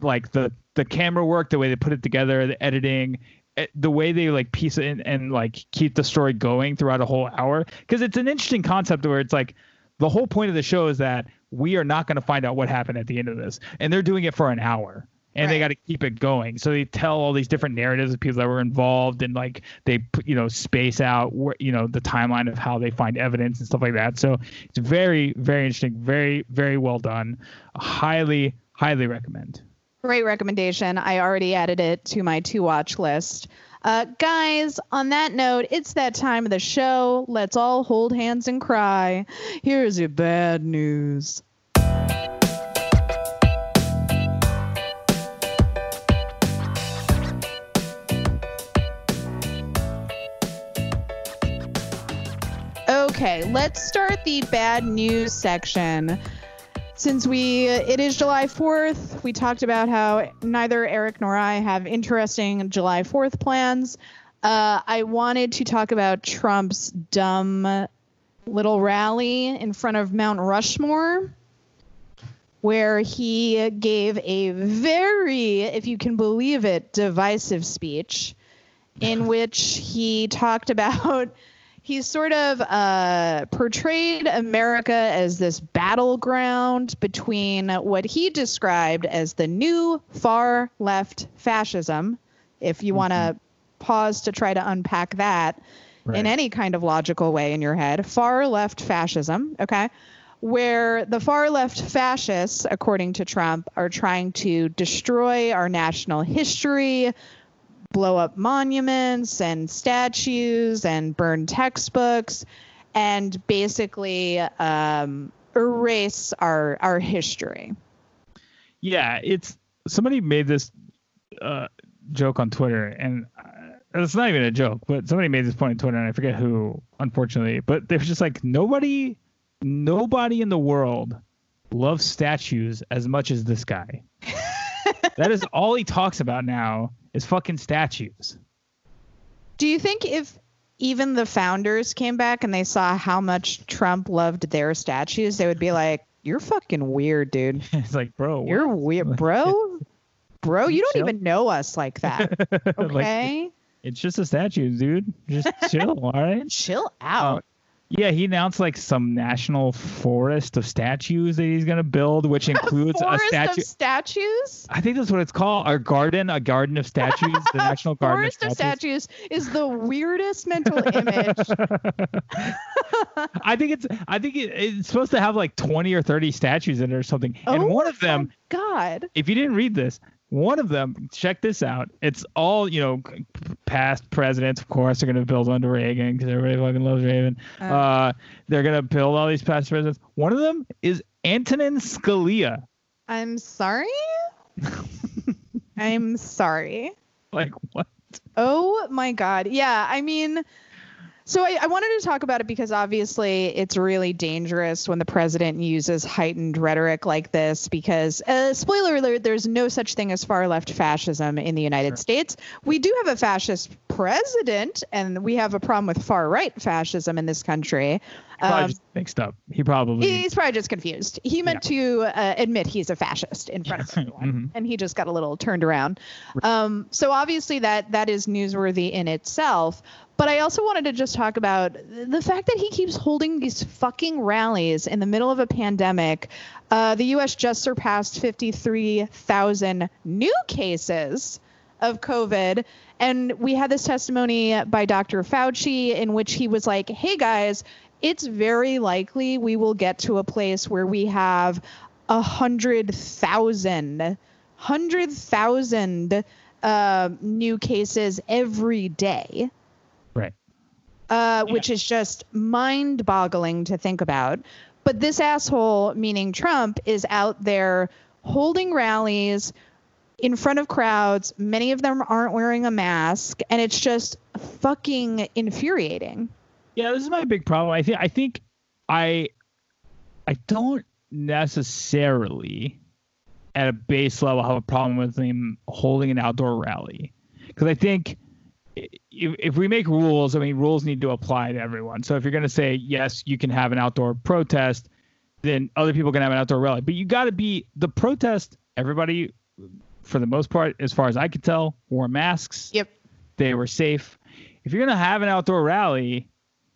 like the the camera work, the way they put it together, the editing, eh, the way they like piece it in and like keep the story going throughout a whole hour. Because it's an interesting concept where it's like the whole point of the show is that we are not going to find out what happened at the end of this, and they're doing it for an hour. and they got to keep it going. So they tell all these different narratives of people that were involved, and like they you know space out where you know the timeline of how they find evidence and stuff like that. So it's very very interesting, very very well done. Highly highly recommend. Great recommendation. I already added it to my to watch list. Uh, guys, on that note, it's that time of the show. Let's all hold hands and cry. Here's your bad news. Okay, let's start the bad news section. Since we it is July 4th, we talked about how neither Erek nor I have interesting July 4th plans. Uh, I wanted to talk about Trump's dumb little rally in front of Mount Rushmore, where he gave a very, if you can believe it, divisive speech in [laughs] which he talked about he sort of uh, portrayed America as this battleground between what he described as the new far left fascism. If you want to pause to try to unpack that in any kind of logical way in your head, far left fascism, okay? Where the far left fascists, according to Trump, are trying to destroy our national history, blow up monuments and statues and burn textbooks and basically um, erase our our history. Yeah, it's somebody made this uh, joke on Twitter, and uh, it's not even a joke, but somebody made this point on Twitter, and I forget who, unfortunately, but they were just like nobody, nobody in the world loves statues as much as this guy. [laughs] that is all he talks about now is fucking statues. Do you think if even the founders came back and they saw how much Trump loved their statues, they would be like, "You're fucking weird, dude. [laughs] it's like, bro, what? You're weird, bro." [laughs] Bro, you don't Chill. even know us like that. [laughs] Like, Okay? it's just a statue, dude. Just chill, all right? Chill out. Um, Yeah, he announced like some national forest of statues that he's gonna build, which [laughs] includes a Forest statue. of statues? I think that's what it's called. A garden, a garden of statues, the [laughs] national garden Forest of of statues. statues is the [laughs] weirdest mental image. I think it's. I think it, it's supposed to have like twenty or thirty statues in it or something. Oh and one my of them, God. if you didn't read this, one of them, check this out. It's all you know, past presidents. Of course, they're gonna build one to Reagan because everybody fucking loves Reagan. Uh. Uh, they're gonna build all these past presidents. One of them is Antonin Scalia. I'm sorry. [laughs] I'm sorry. Like what? Oh my God. Yeah. I mean, so I, I wanted to talk about it because obviously it's really dangerous when the president uses heightened rhetoric like this. Because, uh, spoiler alert, there's no such thing as far left fascism in the United States. We do have a fascist president, and we have a problem with far right fascism in this country. Probably Um, just mixed up. He probably. He's probably just confused. He meant to uh, admit he's a fascist in front of [laughs] everyone, Mhm. and he just got a little turned around. Um, so obviously that that is newsworthy in itself. But I also wanted to just talk about the fact that he keeps holding these fucking rallies in the middle of a pandemic. Uh, the U.S. just surpassed 53,000 new cases of COVID. And we had this testimony by Dr. Fauci in which he was like, hey guys, it's very likely we will get to a place where we have a hundred thousand, hundred thousand uh, new cases every day right. uh, which is just mind boggling to think about. But this asshole, meaning Trump, is out there holding rallies in front of crowds. Many of them aren't wearing a mask, and it's just fucking infuriating. Yeah, this is my big problem. I think I think I I don't necessarily at a base level have a problem with him holding an outdoor rally because I think if, if we make rules, I mean rules need to apply to everyone. So if you're going to say yes, you can have an outdoor protest, then other people can have an outdoor rally. But you got to be the protest. Everybody, for the most part, as far as I could tell, wore masks Yep. they were safe. If you're gonna have an outdoor rally,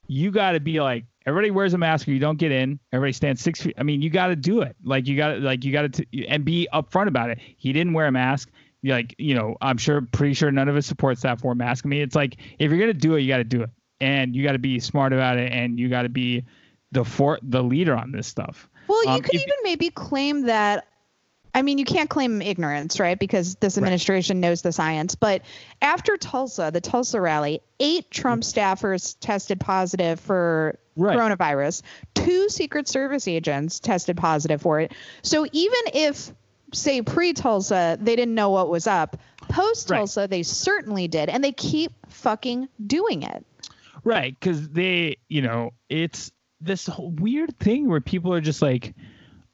you got to be like everybody wears a mask or you don't get in. Everybody stands six feet. I mean, you got to do it. Like you got to like you got to and be upfront about it. He didn't wear a mask. Like you know, I'm sure, pretty sure none of his support staff wore masks. I mean, it's like if you're gonna do it, you got to do it, and you got to be smart about it, and you got to be the for the leader on this stuff. Well, you um, could if, even maybe claim that I mean, you can't claim ignorance, right? Because this administration right. knows the science. But after Tulsa, the Tulsa rally, eight Trump mm. staffers tested positive for right. coronavirus. Two Secret Service agents tested positive for it. So even if, say, pre Tulsa, they didn't know what was up, post Tulsa, right. they certainly did. And they keep fucking doing it. Right. Because they, you know, it's this weird thing where people are just like,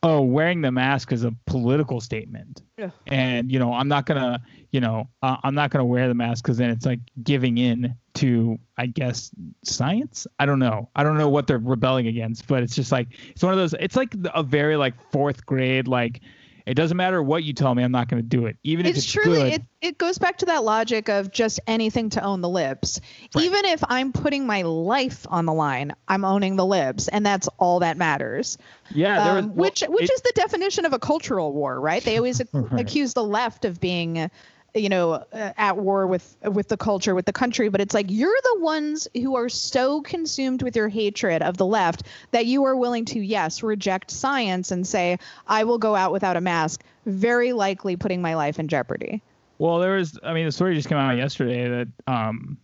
oh, wearing the mask is a political statement. Yeah. And you know, I'm not gonna, you know, uh, I'm not gonna wear the mask because then it's like giving in to, I guess, science. I don't know. I don't know what they're rebelling against, but it's just like it's one of those. It's like a very like fourth grade like it doesn't matter what you tell me, I'm not going to do it. Even it's if it's truly good. it it goes back to that logic of just anything to own the libs. Right. Even if I'm putting my life on the line, I'm owning the libs, and that's all that matters. Yeah, um, was, well, which which it, is the definition of a cultural war, right? They always [laughs] right. accuse the left of being you know uh, at war with with the culture with the country but it's like you're the ones who are so consumed with your hatred of the left that you are willing to yes reject science and say i will go out without a mask very likely putting my life in jeopardy. Well there was i mean the story just came out yesterday that um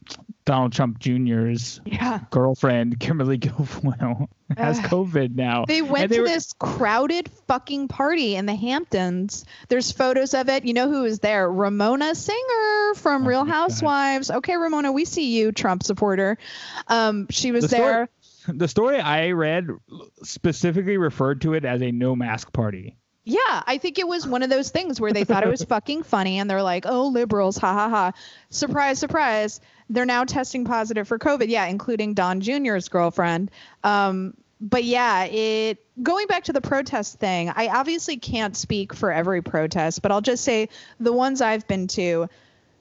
Donald Trump Jr.'s yeah. girlfriend, Kimberly Guilfoyle, [laughs] has COVID now. They went they to were... this crowded fucking party in the Hamptons. There's photos of it. You know who was there? Ramona Singer from oh Real Housewives. God. Okay, Ramona, we see you, Trump supporter. Um, she was the there. Story, [laughs] the story I read specifically referred to it as a no mask party. Yeah, I think it was one of those things where they thought it was [laughs] fucking funny and they're like, oh, liberals, ha ha ha. Surprise, surprise. They're now testing positive for COVID. Yeah, including Don Jr.'s girlfriend. Um, but yeah, it going back to the protest thing, I obviously can't speak for every protest, but I'll just say the ones I've been to,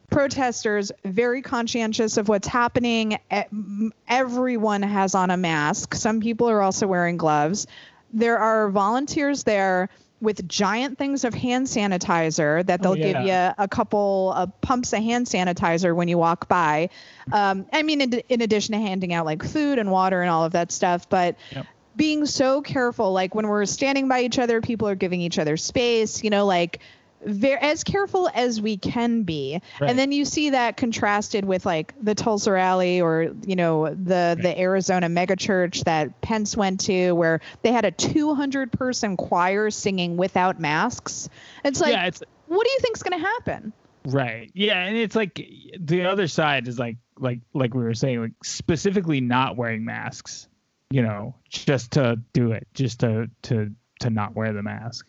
protesters very conscientious of what's happening. Everyone has on a mask. Some people are also wearing gloves. There are volunteers there with giant things of hand sanitizer that they'll oh, yeah. give you a couple of pumps of hand sanitizer when you walk by. Um, I mean, in, in, addition to handing out like food and water and all of that stuff, but yep. being so careful, like when we're standing by each other, people are giving each other space, you know, like very as careful as we can be. Right. and then you see that contrasted with like the tulsa rally or you know the right. the arizona megachurch that pence went to where they had a 200 person choir singing without masks. It's like yeah, it's, what do you think's going to happen? Right. Yeah and it's like the other side is like like like we were saying like specifically not wearing masks you know just to do it just to to to not wear the mask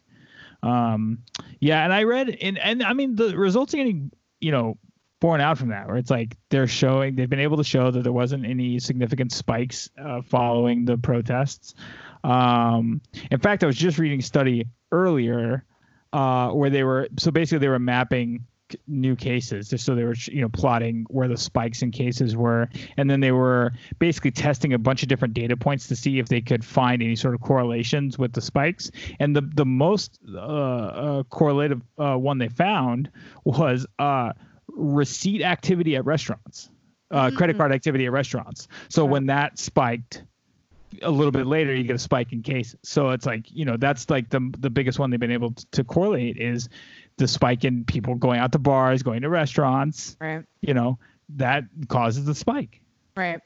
um, yeah, and I read and and I mean the results are getting you know borne out from that, where it's like they're showing they've been able to show that there wasn't any significant spikes uh, following the protests. Um, in fact, I was just reading a study earlier uh, where they were so basically they were mapping new cases just so they were you know plotting where the spikes in cases were. And then they were basically testing a bunch of different data points to see if they could find any sort of correlations with the spikes. And the the most uh, uh, correlative uh, one they found was uh, receipt activity at restaurants uh, mm-hmm. credit card activity at restaurants. So when that spiked a little bit later you get a spike in cases so it's like you know that's like the the biggest one they've been able to correlate is the spike in people going out to bars, going to restaurants. Right. You know, that causes the spike. Right.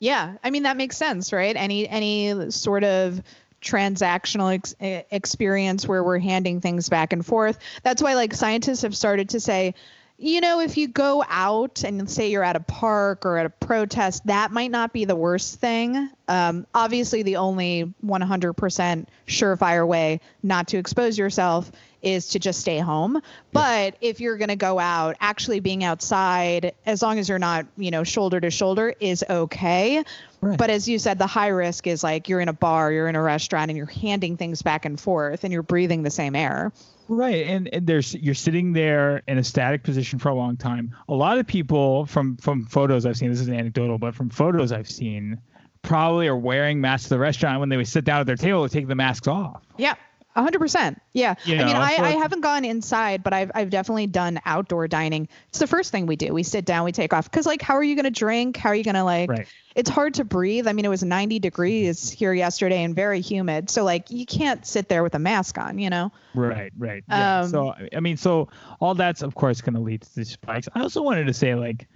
Yeah. I mean, that makes sense, right? Any any sort of transactional ex- experience where we're handing things back and forth. That's why like scientists have started to say, you know, if you go out and say you're at a park or at a protest, that might not be the worst thing. Um, obviously, the only 100% surefire way not to expose yourself is to just stay home. But if you're going to go out, actually being outside, as long as you're not, you know, shoulder to shoulder, is okay. Right. But as you said, the high risk is like you're in a bar, you're in a restaurant, and you're handing things back and forth, and you're breathing the same air. Right, and, and there's you're sitting there in a static position for a long time. A lot of people from from photos I've seen, this is anecdotal, but from photos I've seen probably are wearing masks at the restaurant when they would sit down at their table to take the masks off. Yeah. A hundred percent. Yeah. You I mean, I, I haven't gone inside, but I've, I've definitely done outdoor dining. It's the first thing we do. We sit down, we take off. Cause like, how are you going to drink? How are you going to like, Right. it's hard to breathe. I mean, it was 90 degrees here yesterday and very humid. So like, you can't sit there with a mask on, you know? Right, right. Yeah. Um, so I mean, so all that's of course going to lead to these spikes. I also wanted to say like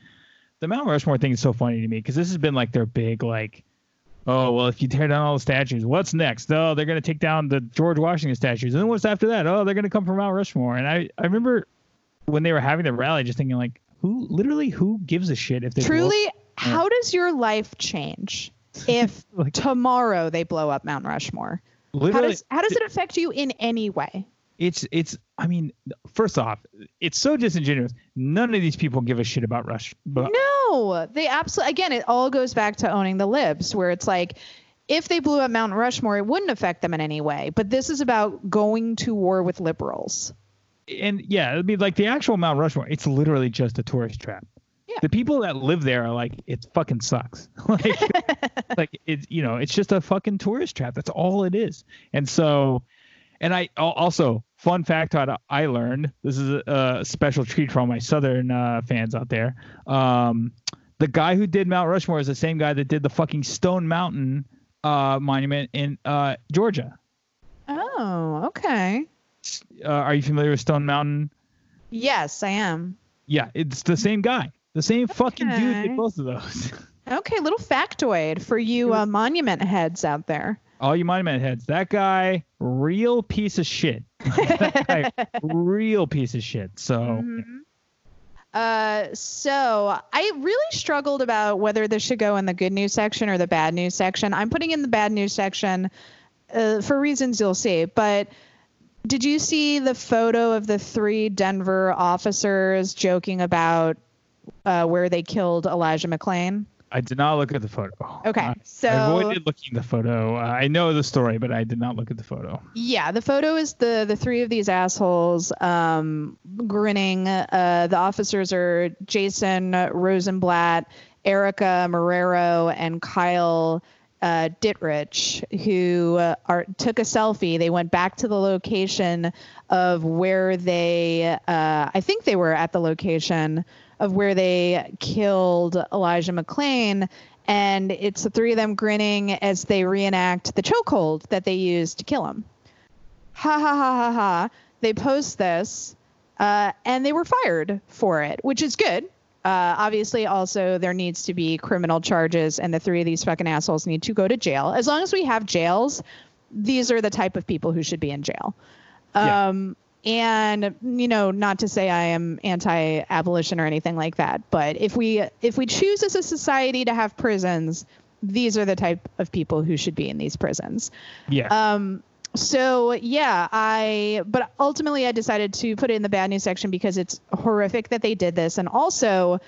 the Mount Rushmore thing is so funny to me because this has been like their big like, oh well, if you tear down all the statues, what's next? Oh, they're going to take down the George Washington statues, and then what's after that? Oh, they're going to come from Mount Rushmore. And I I remember when they were having the rally, just thinking like, who literally who gives a shit if they blow- Truly, how does your life change [laughs] if Like- tomorrow they blow up Mount Rushmore? How literally does, how does it affect you in any way? It's it's i mean first off it's so disingenuous none of these people give a shit about rush but No, they absolutely. Again, it all goes back to owning the libs, where it's like, if they blew up Mount Rushmore, it wouldn't affect them in any way. But this is about going to war with liberals. and yeah it'd be like the actual mount rushmore it's literally just a tourist trap Yeah. the people that live there are like it fucking sucks [laughs] like [laughs] like it's you know it's just a fucking tourist trap that's all it is and so and i also fun fact how i learned this is a, special treat for all my southern uh, fans out there um the guy who did mount rushmore is the same guy that did the fucking stone mountain uh monument in uh georgia Oh, okay. uh, are you familiar with stone mountain Yes, I am. Yeah, it's the same guy. The same fucking dude Okay. did both of those. [laughs] Okay, little factoid for you uh, monument heads out there. All you monument heads. That guy, real piece of shit. [laughs] [laughs] that guy, real piece of shit. So Mhm. Uh, so I really struggled about whether this should go in the good news section or the bad news section. I'm putting in the bad news section uh, for reasons you'll see. But did you see the photo of the three Denver officers joking about uh, where they killed Elijah McClain? I did not look at the photo. Okay, so- I avoided looking at the photo. Uh, I know the story, but I did not look at the photo. Yeah, the photo is the the three of these assholes um, grinning. Uh, the officers are Jason Rosenblatt, Erica Marrero, and Kyle uh, Dittrich, who uh, are took a selfie. They went back to the location of where they, uh, I think they were at the location of where they killed Elijah McClain. And it's the three of them grinning as they reenact the chokehold that they used to kill him. Ha ha ha ha ha. They post this, uh, and they were fired for it, which is good. Uh, obviously, also there needs to be criminal charges, and the three of these fucking assholes need to go to jail. As long as we have jails, these are the type of people who should be in jail. Yeah. And you know, not to say I am anti-abolition or anything like that, but if we if we choose as a society to have prisons, these are the type of people who should be in these prisons. Yeah. Um, so yeah, I but ultimately I decided to put it in the bad news section because it's horrific that they did this, and also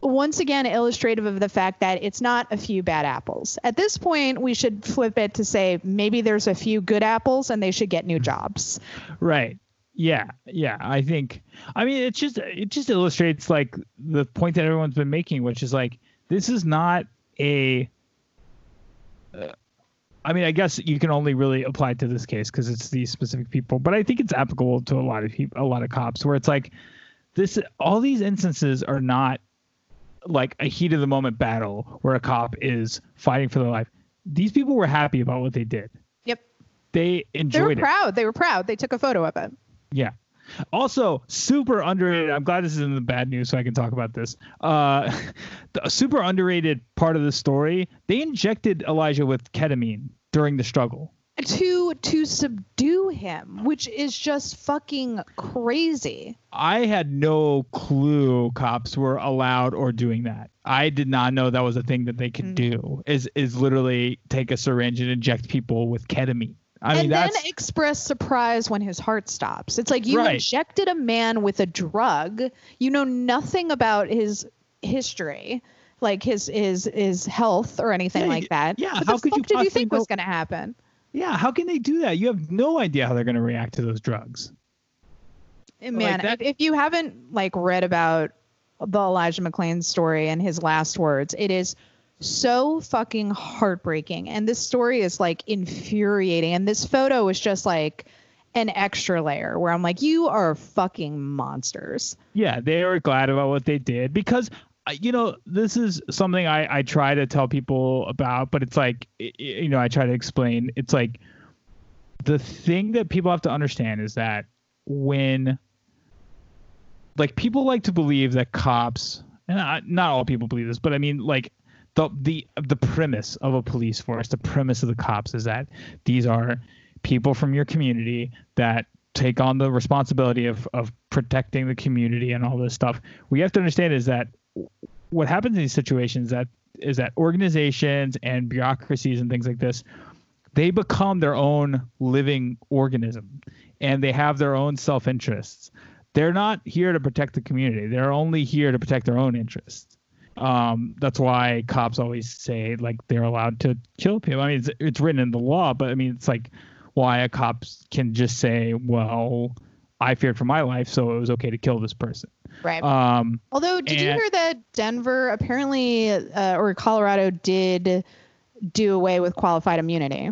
once again illustrative of the fact that it's not a few bad apples. At this point, we should flip it to say maybe there's a few good apples and they should get new jobs. Right. Yeah. Yeah. I think. I mean, it's just it just illustrates like the point that everyone's been making, which is like this is not a. Uh, I mean, I guess you can only really apply to this case because it's these specific people, but I think it's applicable to a lot of people, a lot of cops, where it's like this. All these instances are not like a heat of the moment battle where a cop is fighting for their life. These people were happy about what they did. Yep. They enjoyed. They were it. proud. They were proud. They took a photo of it. Yeah. Also, super underrated. I'm glad this is in the bad news, so I can talk about this. Uh, [laughs] the super underrated part of the story: they injected Elijah with ketamine during the struggle. To to subdue him, which is just fucking crazy. I had no clue cops were allowed or doing that. I did not know that was a thing that they could Mm. do. Is is literally take a syringe and inject people with ketamine. I mean, and then express surprise when his heart stops. It's like you Right. injected a man with a drug. You know nothing about his history, like his his his health or anything Yeah, like that. yeah, What how could you did you think was going to happen? Yeah. How can they do that? You have no idea how they're going to react to those drugs. Man, that- if, if you haven't like read about the Elijah McClain story and his last words, it is so fucking heartbreaking. And this story is like infuriating. And this photo is just like an extra layer where I'm like, you are fucking monsters. Yeah, they were glad about what they did because you know this is something I I try to tell people about, but it's like you know I try to explain. It's like the thing that people have to understand is that when like people like to believe that cops and I, not all people believe this, but I mean like the the the premise of a police force, the premise of the cops is that these are people from your community that take on the responsibility of of protecting the community and all this stuff. You have to understand is that what happens in these situations that is that organizations and bureaucracies and things like this they become their own living organism and they have their own self-interests. They're not here to protect the community. They're only here to protect their own interests. Um, that's why cops always say like they're allowed to kill people. I mean it's, it's written in the law but i mean it's like why a cop can just say well i feared for my life so it was okay to kill this person Right. Um, Although, did and, you hear that Denver apparently uh, or Colorado did do away with qualified immunity?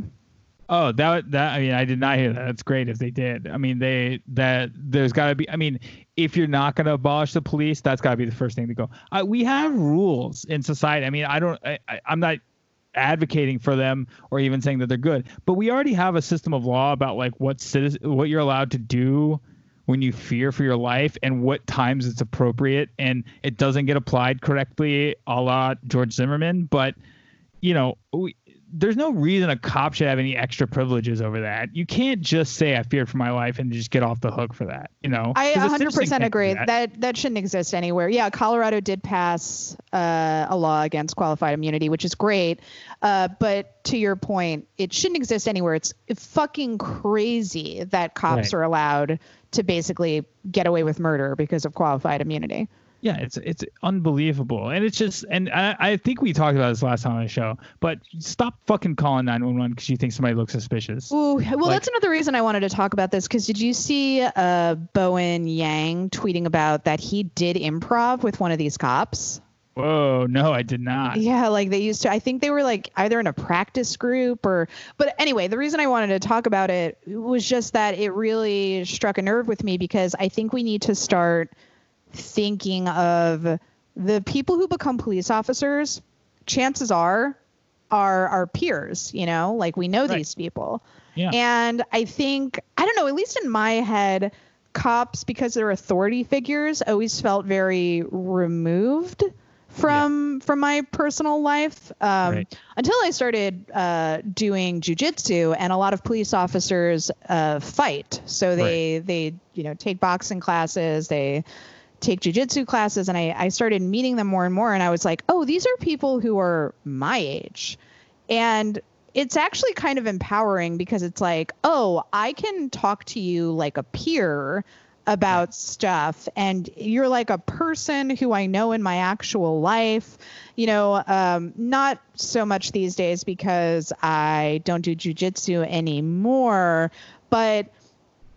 Oh, that that I mean, I did not hear that. That's great if they did. I mean, they that there's got to be. I mean, if you're not going to abolish the police, that's got to be the first thing to go. Uh, we have rules in society. I mean, I don't. I, I, I'm not advocating for them or even saying that they're good, but we already have a system of law about like what citizen, what you're allowed to do when you fear for your life and what times it's appropriate and it doesn't get applied correctly a la George Zimmerman. But, you know, we, there's no reason a cop should have any extra privileges over that. You can't just say I feared for my life and just get off the hook for that. You know, I 100% agree that. that. that shouldn't exist anywhere. Yeah, Colorado did pass uh, a law against qualified immunity, which is great. Uh, but to your point, it shouldn't exist anywhere. It's fucking crazy that cops right. are allowed to basically get away with murder because of qualified immunity. Yeah, it's it's unbelievable, and it's just, and I, I think we talked about this last time on the show. But stop fucking calling nine one one because you think somebody looks suspicious. Ooh, well, like, that's another reason I wanted to talk about this. Because did you see uh, Bowen Yang tweeting about that he did improv with one of these cops? Whoa, no, I did not. Yeah, like they used to. I think they were like either in a practice group or. But anyway, the reason I wanted to talk about it was just that it really struck a nerve with me because I think we need to start thinking of the people who become police officers. Chances are, are our peers. You know, like we know right. these people. Yeah. And I think I don't know. At least in my head, cops because they're authority figures always felt very removed from yeah. from my personal life um, right. until I started uh, doing jujitsu, and a lot of police officers uh, fight. So they right. they you know take boxing classes, they take jujitsu classes, and I I started meeting them more and more, and I was like, oh, these are people who are my age, and it's actually kind of empowering because it's like, oh, I can talk to you like a peer about stuff and you're like a person who I know in my actual life. You know, um, not so much these days because I don't do jujitsu anymore, but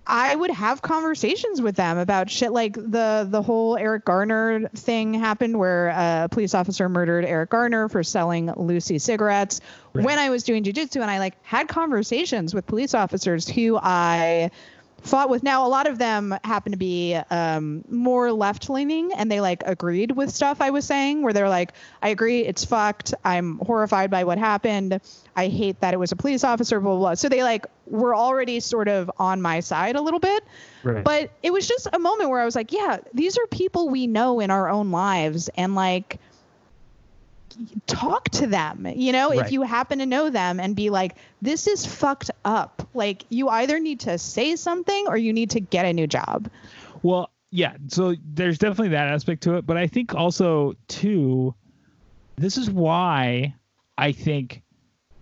I would have conversations with them about shit like the the whole Eric Garner thing happened where a police officer murdered Eric Garner for selling loosie cigarettes right. when I was doing jujitsu and I like had conversations with police officers who I fought with. Now, a lot of them happen to be um, more left leaning and they like agreed with stuff I was saying, where they're like, I agree, it's fucked. I'm horrified by what happened. I hate that it was a police officer, blah, blah, blah. So they like were already sort of on my side a little bit. Right. But it was just a moment where I was like, yeah, these are people we know in our own lives. And like, talk to them, you know, right. if you happen to know them and be like, this is fucked up. Like, you either need to say something or you need to get a new job. Well, yeah. So there's definitely that aspect to it. But I think also, too, this is why I think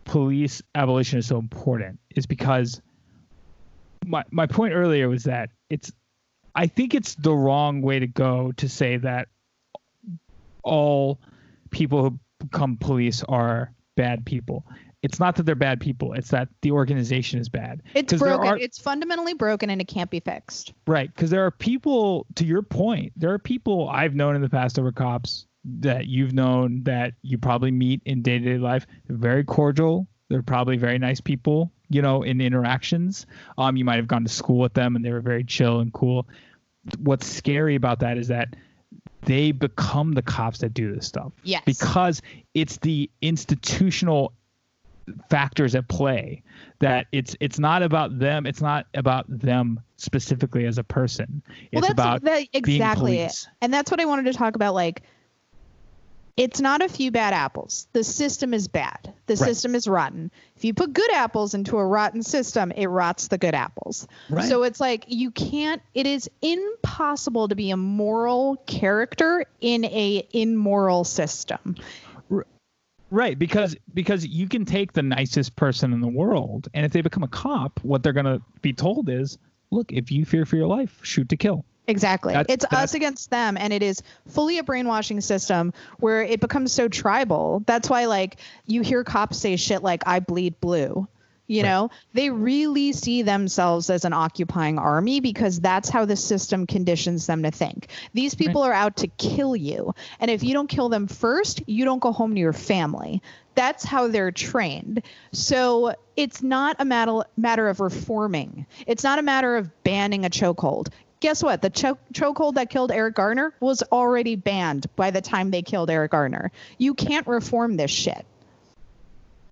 police abolition is so important, is because my, my point earlier was that it's, I think it's the wrong way to go to say that all people who become police are bad people. It's not that they're bad people. It's that the organization is bad. It's broken. Are, it's fundamentally broken and it can't be fixed. Right. Because there are people, to your point, there are people I've known in the past over cops that you've known that you probably meet in day to day life. They're very cordial. They're probably very nice people, you know, in interactions. Um, you might have gone to school with them and they were very chill and cool. What's scary about that is that they become the cops that do this stuff. Yes. Because it's the institutional factors at play that it's it's not about them it's not about them specifically as a person it's well, that's about that, exactly being police. And that's what I wanted to talk about. Like, it's not a few bad apples. The system is bad. The Right. system is rotten. If you put good apples into a rotten system, it rots the good apples. Right. So it's like you can't. It is impossible to be a moral character in a immoral system. Right, because because you can take the nicest person in the world, and if they become a cop, what they're gonna be told is, look, if you fear for your life, shoot to kill. Exactly. That's- it's that's- us against them and it is fully a brainwashing system where it becomes so tribal. That's why like you hear cops say shit like I bleed blue. You Right. know, they really see themselves as an occupying army because that's how the system conditions them to think. These people are out to kill you. And if you don't kill them first, you don't go home to your family. That's how they're trained. So it's not a matter, matter of reforming, it's not a matter of banning a chokehold. Guess what? The choke chokehold that killed Eric Garner was already banned by the time they killed Eric Garner. You can't reform this shit.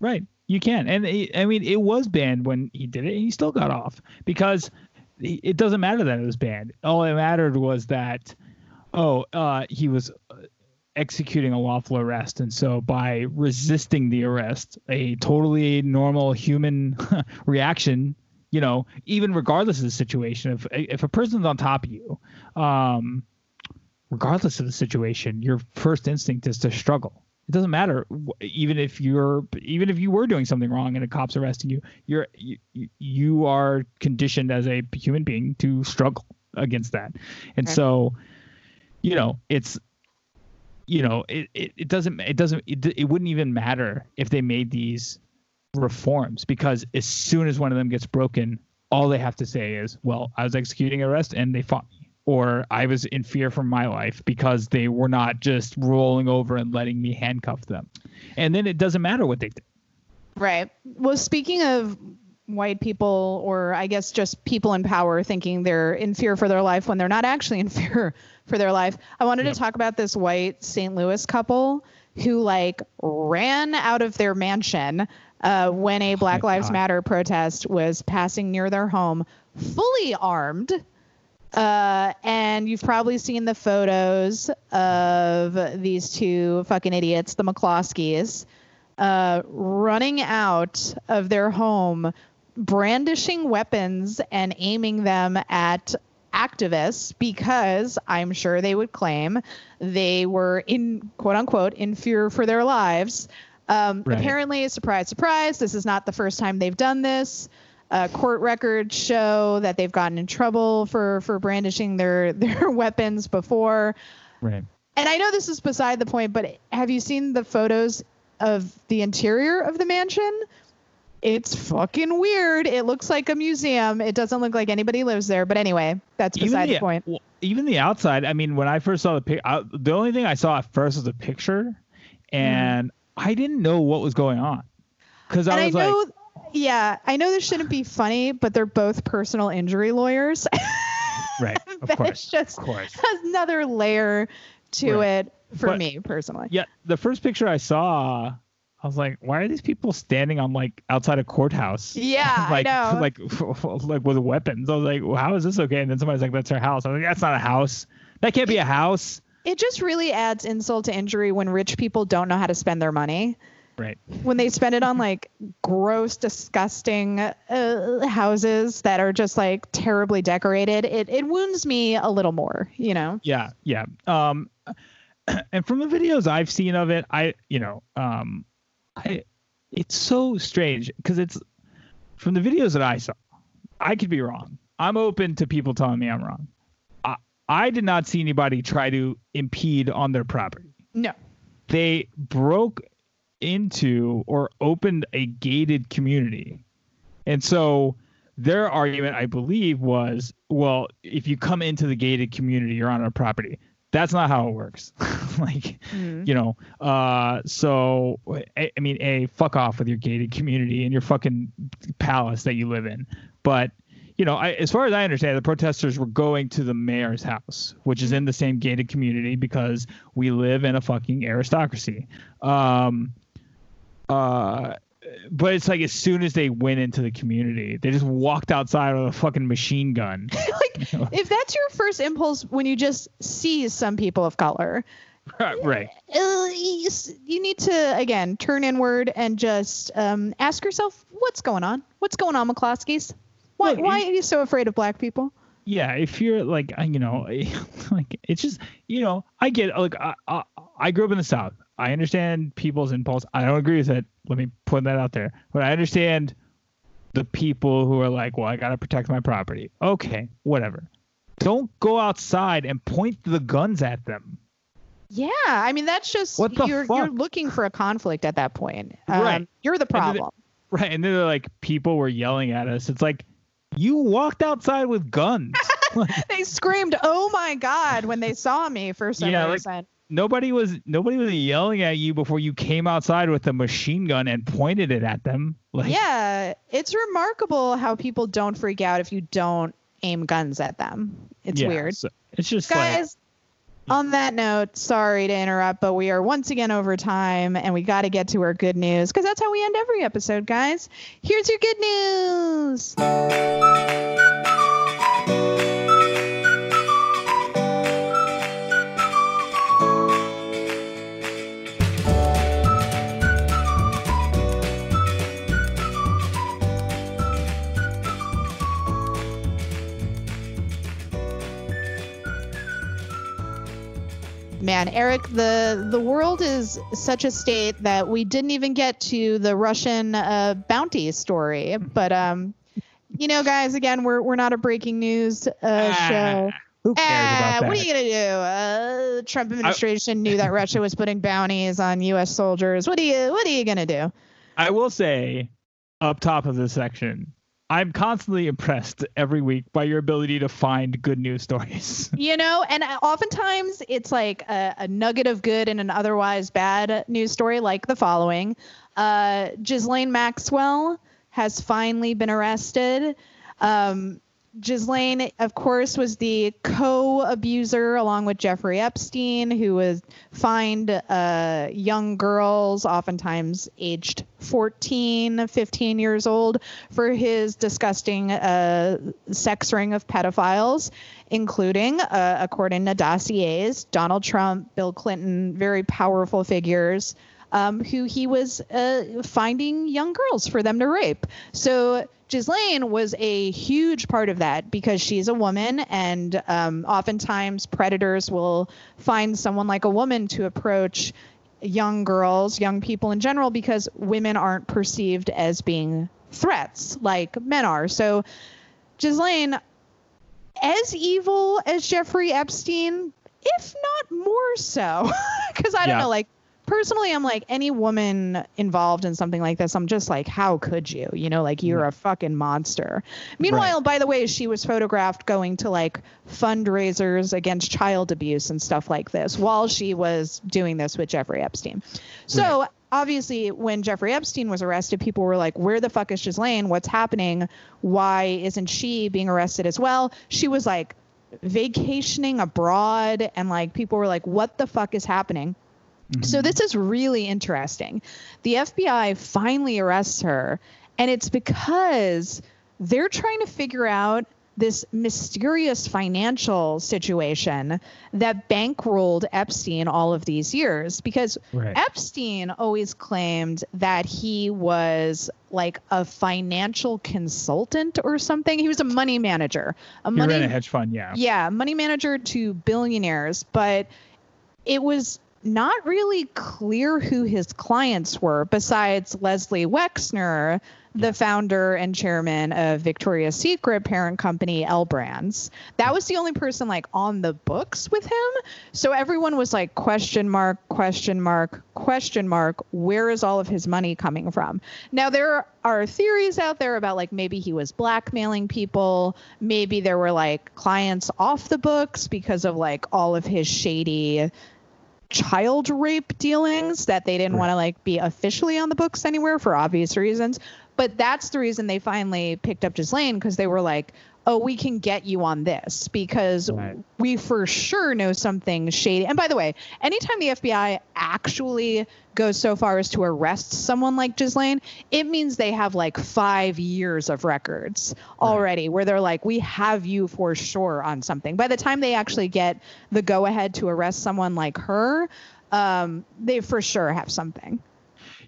Right, you can, and it, I mean, it was banned when he did it, and he still got off because it it doesn't matter that it was banned. All it mattered was that, oh, uh, he was uh, executing a lawful arrest, and so by resisting the arrest, a totally normal human [laughs] reaction, you know, even regardless of the situation, if if a person's on top of you, um, regardless of the situation, your first instinct is to struggle. It doesn't matter, even if you're, even if you were doing something wrong and a cop's arresting you, you're, you, you are conditioned as a human being to struggle against that, and Okay. so, you know, it's, you know, it, it, it doesn't, it doesn't, it, it wouldn't even matter if they made these reforms because as soon as one of them gets broken, all they have to say is, well, I was executing arrest and they fought me. Or I was in fear for my life because they were not just rolling over and letting me handcuff them. And then it doesn't matter what they did. Right. Well, speaking of white people, or I guess just people in power thinking they're in fear for their life when they're not actually in [laughs] fear for their life, I wanted Yep. to talk about this white St. Louis couple who like ran out of their mansion uh, when a Black my Lives God. Matter protest was passing near their home, fully armed. Uh, and you've probably seen the photos of these two fucking idiots, the McCloskeys, uh, running out of their home, brandishing weapons and aiming them at activists because I'm sure they would claim they were in quote unquote in fear for their lives. Um, Right. Apparently, surprise, surprise, this is not the first time they've done this. Uh, court records show that they've gotten in trouble for for brandishing their [laughs] their weapons before. Right. And I know this is beside the point, but have you seen the photos of the interior of the mansion? It's fucking weird. It looks like a museum. It doesn't look like anybody lives there. But anyway, that's beside the, point. well, even the outside. I mean, when I first saw the pic, I, the only thing I saw at first was a picture, and I didn't know what was going on because I and I was know, like, yeah, I know this shouldn't be funny, but they're both personal injury lawyers. [laughs] right, of course, just of course. another layer to Right. it for But- me personally. Yeah, the first picture I saw, I was like, why are these people standing on like outside a courthouse? [laughs] Yeah, like, I know. [laughs] like, like with weapons. I was like, well, how is this okay? And then somebody's like, that's her house. I was like, that's not a house. That can't be a house. It just really adds insult to injury when rich people don't know how to spend their money. Right. when they spend it on [laughs] like gross, disgusting uh, houses that are just like terribly decorated, it, it wounds me a little more, you know? Yeah, yeah. Um, [clears throat] and from the videos I've seen of it, I, you know, um, I, it's so strange because it's from the videos that I saw. I could be wrong. I'm open to people telling me I'm wrong. I, did not see anybody try to impede on their property. No. They broke into or opened a gated community. And so their argument, I believe, was well, if you come into the gated community, you're on our property. That's not how it works. [laughs] like, Mm. you know, uh, so I, I mean, a fuck off with your gated community and your fucking palace that you live in. But you know, I, as far as I understand, the protesters were going to the mayor's house, which is in the same gated community because we live in a fucking aristocracy. Um, uh, but it's like as soon as they went into the community, they just walked outside with a fucking machine gun. [laughs] like if that's your first impulse when you just see some people of color, [laughs] right. uh, you, you need to again turn inward and just um, ask yourself what's going on. What's going on, McCloskeys? Why Look, why are you so afraid of black people? yeah if you're like you know [laughs] like it's just you know i get like, I, I i grew up in the south. I understand people's impulse. I don't agree with it. Let me put that out there. But i understand the people who are like well i gotta protect my property. Okay whatever. Don't go outside and point the guns at them. Yeah, I mean that's just What the you're you're looking for a conflict at that point. Um, Right. You're the then the- problem. right and then they're like people were yelling at us. It's like you walked outside with guns [laughs] they screamed, "Oh my god!" when they saw me for some Yeah, like- nobody was nobody was yelling at you before you came outside with a machine gun and pointed it at them like yeah, it's remarkable how people don't freak out if you don't aim guns at them. It's Yeah, weird. so it's just like Guys, on that note, sorry to interrupt, but we are once again over time and we got to get to our good news because that's how we end every episode, guys. Here's your good news. Man, Erek, the the world is such a state that we didn't even get to the Russian uh, bounty story. But um, you know, guys, again, we're we're not a breaking news uh, show. [laughs] who cares Ah, about that what are you gonna do? Uh, Trump administration knew that Russia was putting bounties on U.S. soldiers. What are you What are you gonna do? i will say up top of this section i'm constantly impressed every week by your ability to find good news stories [laughs] You know, and uh, oftentimes it's like a, a nugget of good in an otherwise bad news story, like the following: uh, Ghislaine Maxwell has finally been arrested. Um, Ghislaine, of course, was the co-abuser along with Jeffrey Epstein, who was fined uh, young girls, oftentimes aged 14, 15 years old, for his disgusting uh, sex ring of pedophiles, including, uh, according to dossiers, Donald Trump, Bill Clinton, very powerful figures. Um, who he was uh, finding young girls for them to rape. So Ghislaine was a huge part of that because she's a woman, and um, oftentimes predators will find someone like a woman to approach young girls, young people in general, because women aren't perceived as being threats like men are. So Ghislaine, as evil as Jeffrey Epstein, if not more so, [laughs] because I don't Yeah. know, like personally, I'm like any woman involved in something like this, I'm just like, how could you? You know, like you're mm. a fucking monster. Meanwhile, by the way, she was photographed going to like fundraisers against child abuse and stuff like this while she was doing this with Jeffrey Epstein. So obviously, when Jeffrey Epstein was arrested, people were like, where the fuck is Ghislaine? What's happening? Why isn't she being arrested as well? She was like vacationing abroad, and like people were like, what the fuck is happening? So mm-hmm. this is really interesting. The FBI finally arrests her, and it's because they're trying to figure out this mysterious financial situation that bankrolled Epstein all of these years because Right. Epstein always claimed that he was like a financial consultant or something. He was a money manager, a he money ran a hedge fund yeah yeah, money manager to billionaires, but it was not really clear who his clients were besides Leslie Wexner, the founder and chairman of Victoria's Secret parent company L Brands. That was the only person like on the books with him. So everyone was like question mark, question mark, question mark, where is all of his money coming from? Now there are theories out there about like maybe he was blackmailing people, maybe there were like clients off the books because of like all of his shady child rape dealings that they didn't want to like be officially on the books anywhere for obvious reasons. But that's the reason they finally picked up Ghislaine because they were like, oh, we can get you on this because right. we for sure know something shady. And by the way, anytime the FBI actually goes so far as to arrest someone like Ghislaine, it means they have like five years of records already right. where they're like, we have you for sure on something. By the time they actually get the go ahead to arrest someone like her, um, they for sure have something.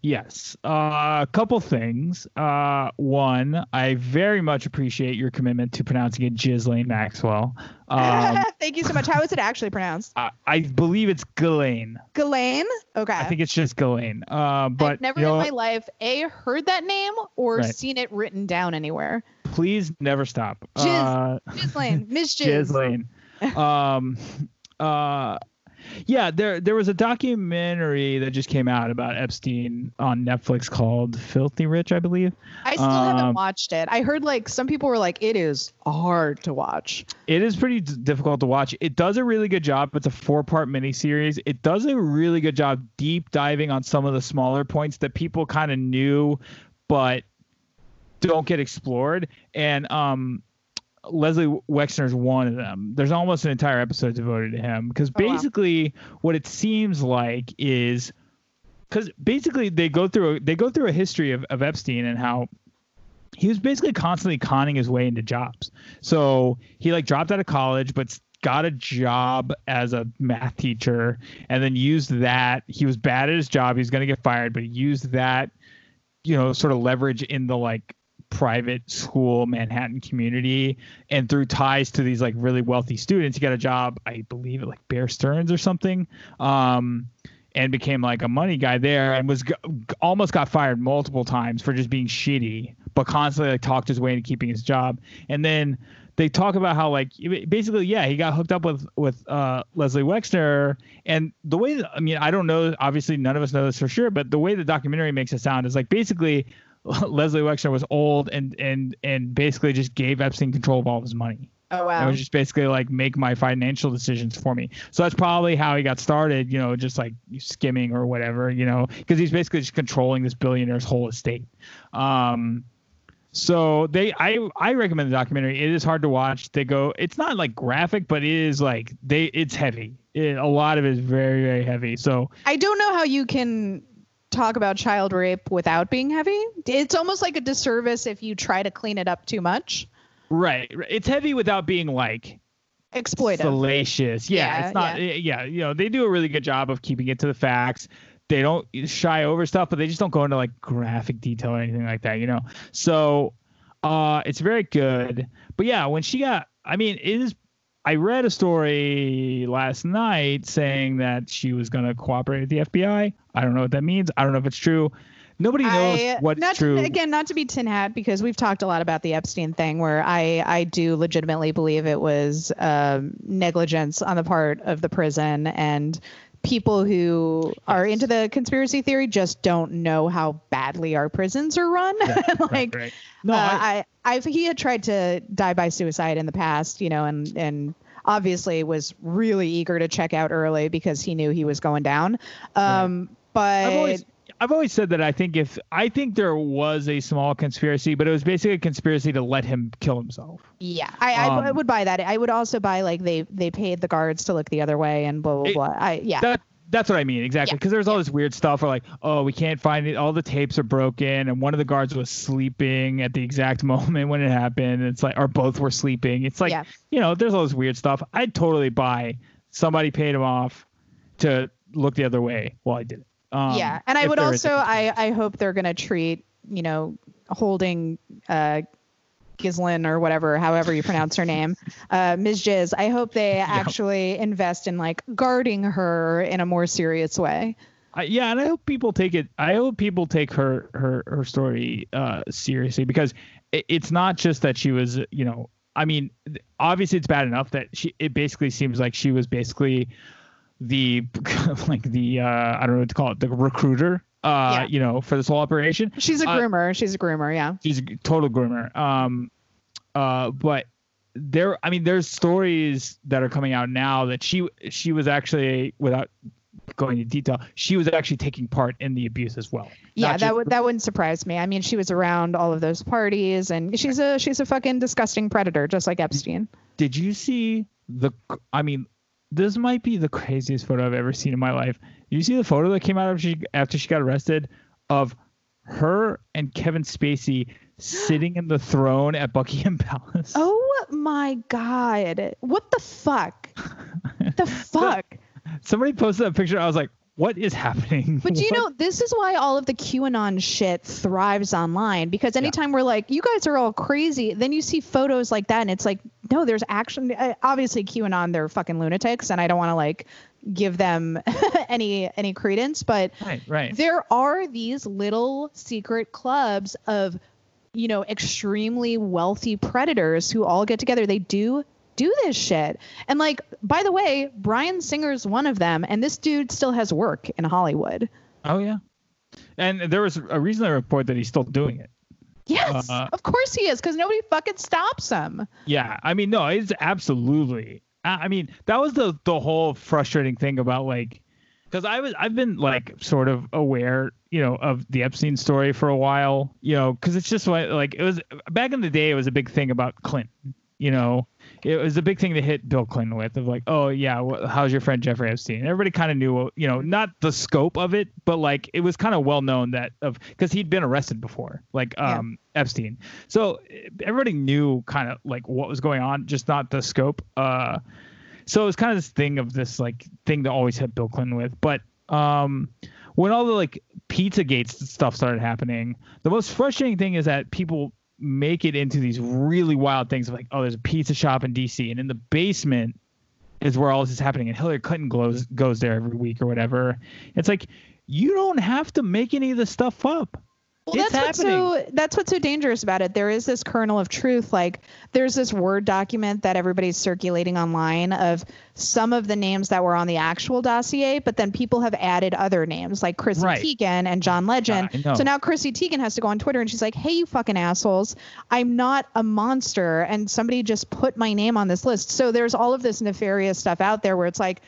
Yes. Uh, a couple things. Uh, one, I very much appreciate your commitment to pronouncing it Ghislaine Maxwell. [laughs] Um, Thank you so much. How is it actually pronounced? I, I believe it's Ghislaine. Ghislaine? Okay. I think it's just Ghislaine. Uh, but I've never in my life a heard that name or right. seen it written down anywhere. Please never stop. Giz, uh, Ghislaine, Miss [laughs] Giz. Ghislaine. [laughs] um, uh, yeah, there there was a documentary that just came out about Epstein on Netflix called Filthy Rich, I believe. I still um, haven't watched it. I heard like some people were like it is hard to watch. It is pretty d- difficult to watch. It does a really good job. It's a four-part miniseries. It does a really good job deep diving on some of the smaller points that people kind of knew but don't get explored. And um Leslie Wexner is one of them. There's almost an entire episode devoted to him because basically oh, wow. what it seems like is because basically they go through a, they go through a history of, of Epstein and how he was basically constantly conning his way into jobs. So he like dropped out of college, but got a job as a math teacher and then used that. He was bad at his job. He was going to get fired, but he used that, you know, sort of leverage in the like private school Manhattan community. And through ties to these like really wealthy students he got a job I believe at like Bear Stearns or something um, and became like a money guy there and was almost got fired multiple times for just being shitty but constantly like talked his way into keeping his job. And then they talk about how like basically yeah he got hooked up with with uh, Leslie Wexner. And the way that, I mean I don't know obviously none of us know this for sure but the way the documentary makes it sound is like basically [laughs] Leslie Wexner was old and and and basically just gave Epstein control of all of his money. Oh wow! It was just basically like make my financial decisions for me. So that's probably how he got started. You know, just like skimming or whatever. You know, because he's basically just controlling this billionaire's whole estate. Um, so they, I, I recommend the documentary. It is hard to watch. They go, it's not like graphic, but it is like they, it's heavy. It, a lot of it is very, very heavy. So I don't know how you can talk about child rape without being heavy. It's almost like a disservice if you try to clean it up too much. Right. It's heavy without being like exploitive. Salacious. Yeah, yeah it's not yeah. yeah, you know, they do a really good job of keeping it to the facts. They don't shy over stuff, but they just don't go into like graphic detail or anything like that, you know. So uh it's very good. But yeah, when she got I mean, it is I read a story last night saying that she was going to cooperate with the FBI. I don't know what that means. I don't know if it's true. Nobody knows I, what's not true. To, again, not to be tin hat because we've talked a lot about the Epstein thing, where I I do legitimately believe it was um, negligence on the part of the prison and people who are into the conspiracy theory just don't know how badly our prisons are run. Yeah, [laughs] like, right, right. No, uh, I, I, I've he had tried to die by suicide in the past, you know, and and obviously was really eager to check out early because he knew he was going down. Um, right. But always, I've always said that I think if I think there was a small conspiracy, but it was basically a conspiracy to let him kill himself. Yeah, I, um, I, would buy that. I would also buy like they they paid the guards to look the other way and blah blah blah. I yeah. That, that's what I mean exactly because yeah. there's all this weird stuff where like oh we can't find it all the tapes are broken and one of the guards was sleeping at the exact [laughs] moment when it happened it's like or both were sleeping it's like yeah. you know there's all this weird stuff I'd totally buy somebody paid him off to look the other way while I did it um, yeah and I would also I I hope they're gonna treat you know holding uh Gislin or whatever, however you pronounce her name, uh, Ms. Jiz. I hope they actually invest in like guarding her in a more serious way. I, yeah, and I hope people take it. I hope people take her her her story uh, seriously because it, it's not just that she was, you know, I mean, obviously it's bad enough that she. It basically seems like she was basically the [laughs] like the uh, I don't know what to call it, the recruiter. Uh, Yeah. you know, for this whole operation. She's a Uh, groomer. She's a groomer. Yeah. She's a total groomer. Um, uh, but there, I mean, there's stories that are coming out now that she she was actually without going into detail, she was actually taking part in the abuse as well. Yeah, that would that wouldn't surprise me. I mean, she was around all of those parties, and she's a she's a fucking disgusting predator, just like Epstein. Did you see the? I mean, this might be the craziest photo I've ever seen in my life. You see the photo that came out after she after she got arrested of her and Kevin Spacey sitting in the throne at Buckingham [laughs] Palace? Oh my god, what the fuck? the [laughs] fuck? Somebody posted a picture. I was like, "What is happening?" But do you [laughs] What- know, this is why all of the QAnon shit thrives online because anytime we're like, you guys are all crazy, then you see photos like that and it's like, no, there's actually, uh, obviously QAnon, they're fucking lunatics and I don't want to like give them [laughs] any any credence, but Right, right. there are these little secret clubs of you know extremely wealthy predators who all get together they do do this shit and like by the way Bryan Singer's one of them and this dude still has work in hollywood Oh yeah. And there was a reasonable report that he's still doing it. yes Uh, of course he is because nobody fucking stops him Yeah, I mean, no, it's absolutely. I I mean, that was the the whole frustrating thing about like, because I was I've been like sort of aware, you know, of the Epstein story for a while, you know, because it's just like like it was back in the day, it was a big thing about Clinton. You know, it was a big thing to hit Bill Clinton with of like, oh yeah, wh- how's your friend Jeffrey Epstein? Everybody kind of knew, you know, not the scope of it, but like it was kind of well known that of because he'd been arrested before, like Yeah. um Epstein. So everybody knew kind of like what was going on, just not the scope. Uh, so it was kind of this thing of this like thing to always hit Bill Clinton with. But um, when all the like Pizzagate stuff started happening, the most frustrating thing is that people make it into these really wild things like, oh, there's a pizza shop in D.C. and in the basement is where all this is happening, and Hillary Clinton goes goes there every week or whatever. It's like you don't have to make any of this stuff up. Well, It's that's what's so that's what's so dangerous about it. There is this kernel of truth. Like there's this word document that everybody's circulating online of some of the names that were on the actual dossier, but then people have added other names like Chrissy Right. Teigen and John Legend. Know. so now Chrissy Teigen has to go on Twitter and she's like, "Hey, you fucking assholes! I'm not a monster, and somebody just put my name on this list." So there's all of this nefarious stuff out there where it's like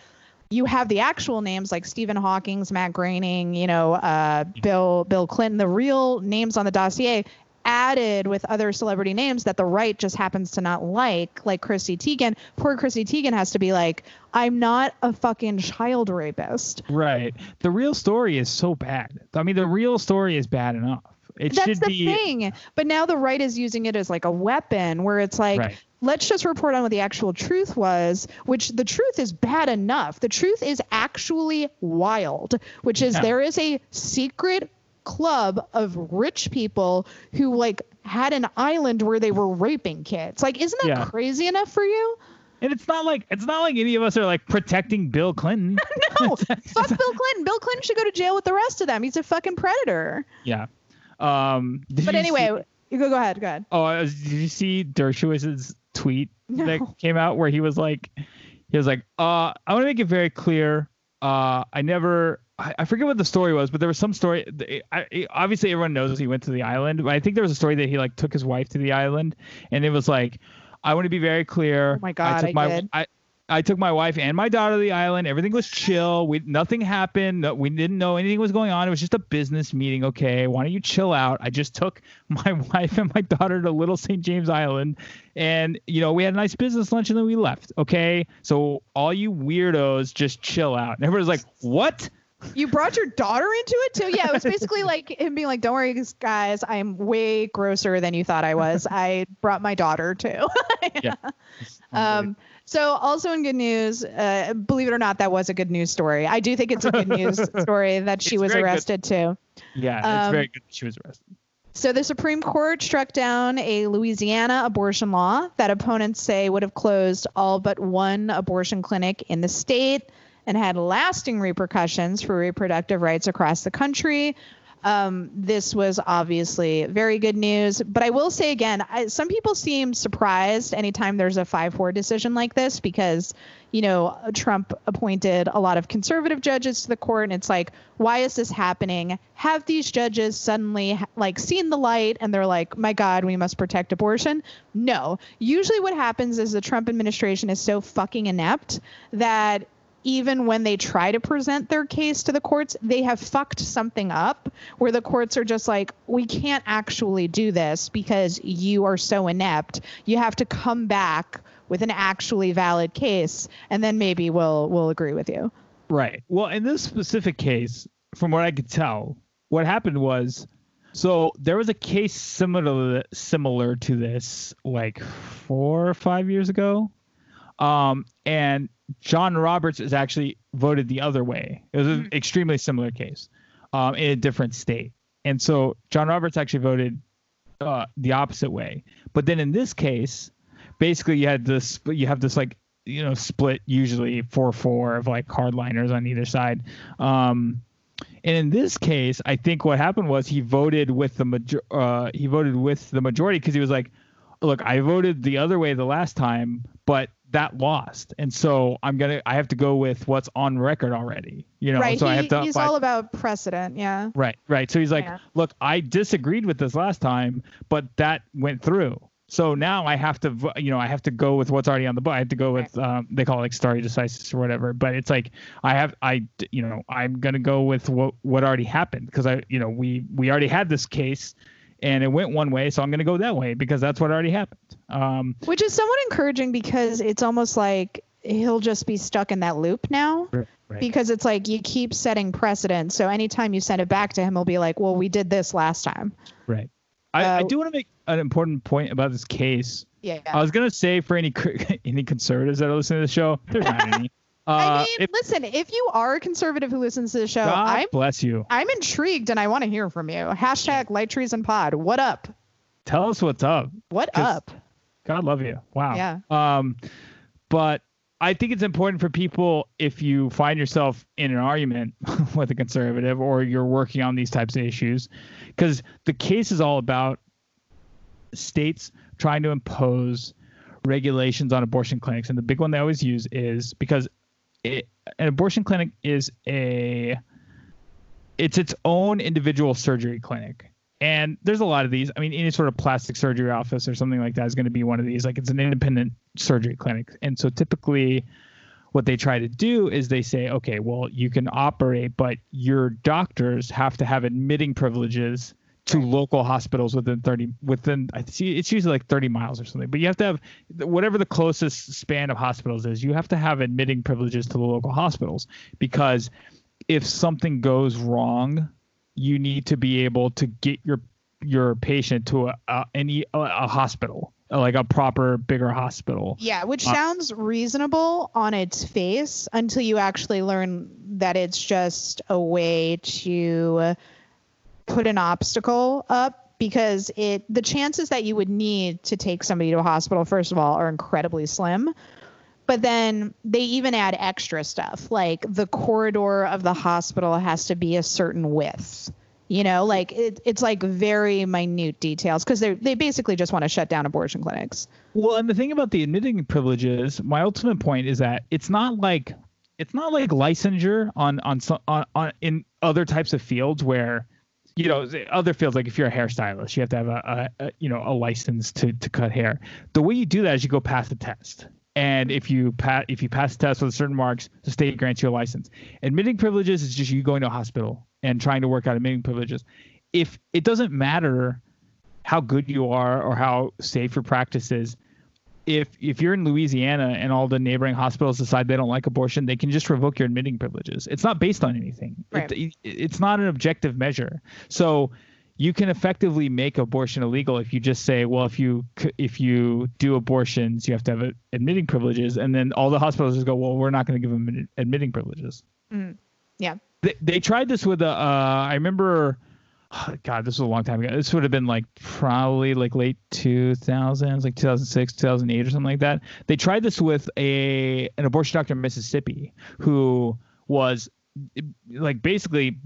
you have the actual names like Stephen Hawking's, Matt Groening, you know, uh, Bill Bill Clinton, the real names on the dossier added with other celebrity names that the right just happens to not like, like Chrissy Teigen. Poor Chrissy Teigen has to be like, I'm not a fucking child rapist. Right. The real story is so bad. I mean, the real story is bad enough. It That's should the be. That's the thing. But now the right is using it as like a weapon where it's like, Right. Let's just report on what the actual truth was, which the truth is bad enough. The truth is actually wild, which is Yeah. there is a secret club of rich people who like had an island where they were raping kids. Like, isn't that Yeah. crazy enough for you? And it's not like it's not like any of us are like protecting Bill Clinton. [laughs] No, [laughs] fuck Bill Clinton. Bill Clinton should go to jail with the rest of them. He's a fucking predator. yeah. Um. But anyway, see- you go go ahead. Go ahead. oh, did you see Dershowitz's tweet No. that came out where he was like, he was like, uh, I want to make it very clear. Uh, I never. I, I forget what the story was, but there was some story. I, I, obviously, everyone knows he went to the island, but I think there was a story that he like took his wife to the island, and it was like, I want to be very clear. Oh my God, took I my did. I, I took my wife and my daughter to the island. Everything was chill. We nothing happened. No, we didn't know anything was going on. It was just a business meeting. Okay, why don't you chill out? I just took [laughs] my wife and my daughter to Little St. James Island, and you know we had a nice business lunch and then we left. Okay, so all you weirdos just chill out. And everybody's like, what? You brought your daughter into it too? Yeah, it was basically [laughs] like him being like, "Don't worry, guys, I'm way grosser than you thought I was. I brought my daughter too." [laughs] Yeah. um. So also in good news, uh, believe it or not, that was a good news story. I do think it's a good news [laughs] story that she It's was very good. arrested too. yeah, it's um, very good. that She was arrested. So the Supreme Court struck down a Louisiana abortion law that opponents say would have closed all but one abortion clinic in the state. and had lasting repercussions for reproductive rights across the country. Um, this was obviously very good news. But I will say again, I, some people seem surprised anytime there's a 5 4 decision like this because, you know, Trump appointed a lot of conservative judges to the court. And it's like, why is this happening? Have these judges suddenly like seen the light and they're like, my God, we must protect abortion? No. Usually what happens is the Trump administration is so fucking inept that even when they try to present their case to the courts, they have fucked something up where the courts are just like, we can't actually do this because you are so inept. You have to come back with an actually valid case, and then maybe we'll we'll agree with you. Right. Well, in this specific case, from what I could tell, what happened was so there was a case similar similar to this like four or five years ago. Um, and John Roberts is actually voted the other way. It was an mm-hmm. extremely similar case um, in a different state. And so John Roberts actually voted uh, the opposite way. But then in this case, basically you had this, you have this like, you know, split usually 4 4 of like hardliners on either side. Um, and in this case, I think what happened was he voted with the major, uh, he voted with the majority because he was like, look, I voted the other way the last time, but that lost, and so I'm gonna I have to go with what's on record already. You know, right. so he, I have to. He's all about precedent, yeah. Right, right. So he's like, yeah. look, I disagreed with this last time, but that went through. So now I have to, you know, I have to go with what's already on the book. I have to go with, um, they call it like stare decisis or whatever. But it's like I have, I, you know, I'm gonna go with what what already happened because I, you know, we we already had this case and it went one way, so I'm going to go that way because that's what already happened. Um, Which is somewhat encouraging because it's almost like he'll just be stuck in that loop now. Right. Because it's like you keep setting precedent. So anytime you send it back to him, he'll be like, well, we did this last time. Right. I, uh, I do want to make an important point about this case. Yeah. I was gonna say for any [laughs] any conservatives that are listening to the show, there's not any. [laughs] Uh, I mean, if, listen, if you are a conservative who listens to the show, God I'm, bless you. I'm intrigued and I want to hear from you. Hashtag Light Treason Pod. What up? Tell us what's up. What up? God love you. Wow. Yeah. Um, but I think it's important for people if you find yourself in an argument [laughs] with a conservative or you're working on these types of issues, because the case is all about states trying to impose regulations on abortion clinics. And the big one they always use is because it, an abortion clinic is a it's its own individual surgery clinic. And there's a lot of these. I mean any sort of plastic surgery office or something like that is going to be one of these. Like it's an independent surgery clinic. And so typically what they try to do is they say okay well you can operate but your doctors have to have admitting privileges to local hospitals within 30 within I see it's usually like 30 miles or something but you have to have whatever the closest span of hospitals is you have to have admitting privileges to the local hospitals because if something goes wrong you need to be able to get your your patient to a, a any a, a hospital like a proper bigger hospital. Yeah, which uh, sounds reasonable on its face until you actually learn that it's just a way to put an obstacle up because it the chances that you would need to take somebody to a hospital first of all are incredibly slim. But then they even add extra stuff like the corridor of the hospital has to be a certain width you know like it, it's like very minute details because they they basically just want to shut down abortion clinics. Well and the thing about the admitting privileges my ultimate point is that it's not like it's not like licensure on on on, on in other types of fields where you know other fields like if you're a hairstylist you have to have a, a, a, you know a license to to cut hair. The way you do that is you go pass the test. And if you pass if you pass the test with certain marks the state grants you a license. Admitting privileges is just you going to a hospital and trying to work out admitting privileges. If it doesn't matter how good you are or how safe your practice is if if you're in Louisiana and all the neighboring hospitals decide they don't like abortion, they can just revoke your admitting privileges. It's not based on anything. Right. It, it's not an objective measure. So you can effectively make abortion illegal if you just say, well, if you if you do abortions, you have to have admitting privileges, and then all the hospitals just go, well, we're not going to give them admitting privileges. Mm. Yeah. They, they tried this with a. Uh, I remember [sighs] God, this was a long time ago. This would have been like probably like late 2000s, like 2006, 2008 or something like that. They tried this with a an abortion doctor in Mississippi who was like basically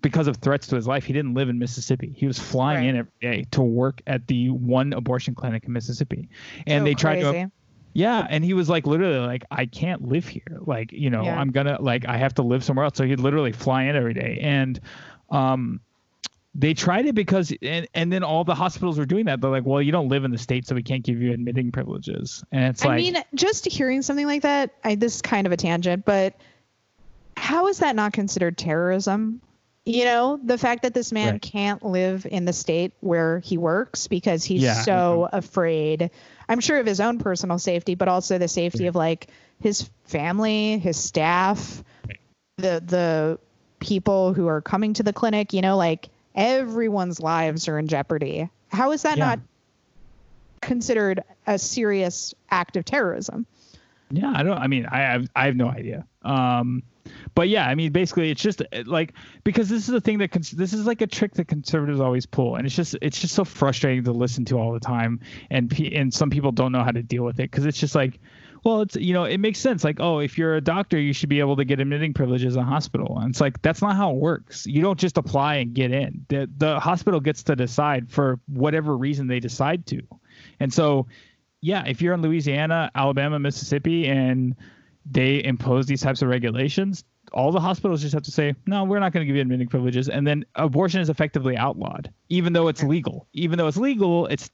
because of threats to his life, he didn't live in Mississippi. He was flying Right. in every day to work at the one abortion clinic in Mississippi, and So they tried crazy. to. Yeah, and he was like literally like I can't live here. Like, you know, Yeah. I'm going to like I have to live somewhere else. So he'd literally fly in every day. And um they tried it because and and then all the hospitals were doing that. They're like, "Well, you don't live in the state, so we can't give you admitting privileges." And it's I like mean, just hearing something like that, I, this is kind of a tangent, but how is that not considered terrorism? You know, the fact that this man Right. can't live in the state where he works because he's Yeah. so mm-hmm. afraid. I'm sure of his own personal safety, but also the safety of like his family, his staff, the the people who are coming to the clinic. You know, like everyone's lives are in jeopardy. How is that Yeah. not considered a serious act of terrorism? Yeah, I don't. I mean, I have I have no idea. Um, but yeah, I mean, basically, it's just like because this is the thing that cons- this is like a trick that conservatives always pull, and it's just it's just so frustrating to listen to all the time, and pe- and some people don't know how to deal with it because it's just like. Well, it's you know it makes sense. Like, oh, if you're a doctor, you should be able to get admitting privileges in a hospital. And it's like that's not how it works. You don't just apply and get in. The the hospital gets to decide for whatever reason they decide to. And so yeah, if you're in Louisiana, Alabama, Mississippi, and they impose these types of regulations, all the hospitals just have to say, no, we're not going to give you admitting privileges. And then abortion is effectively outlawed, even though it's legal. Even though it's legal, it's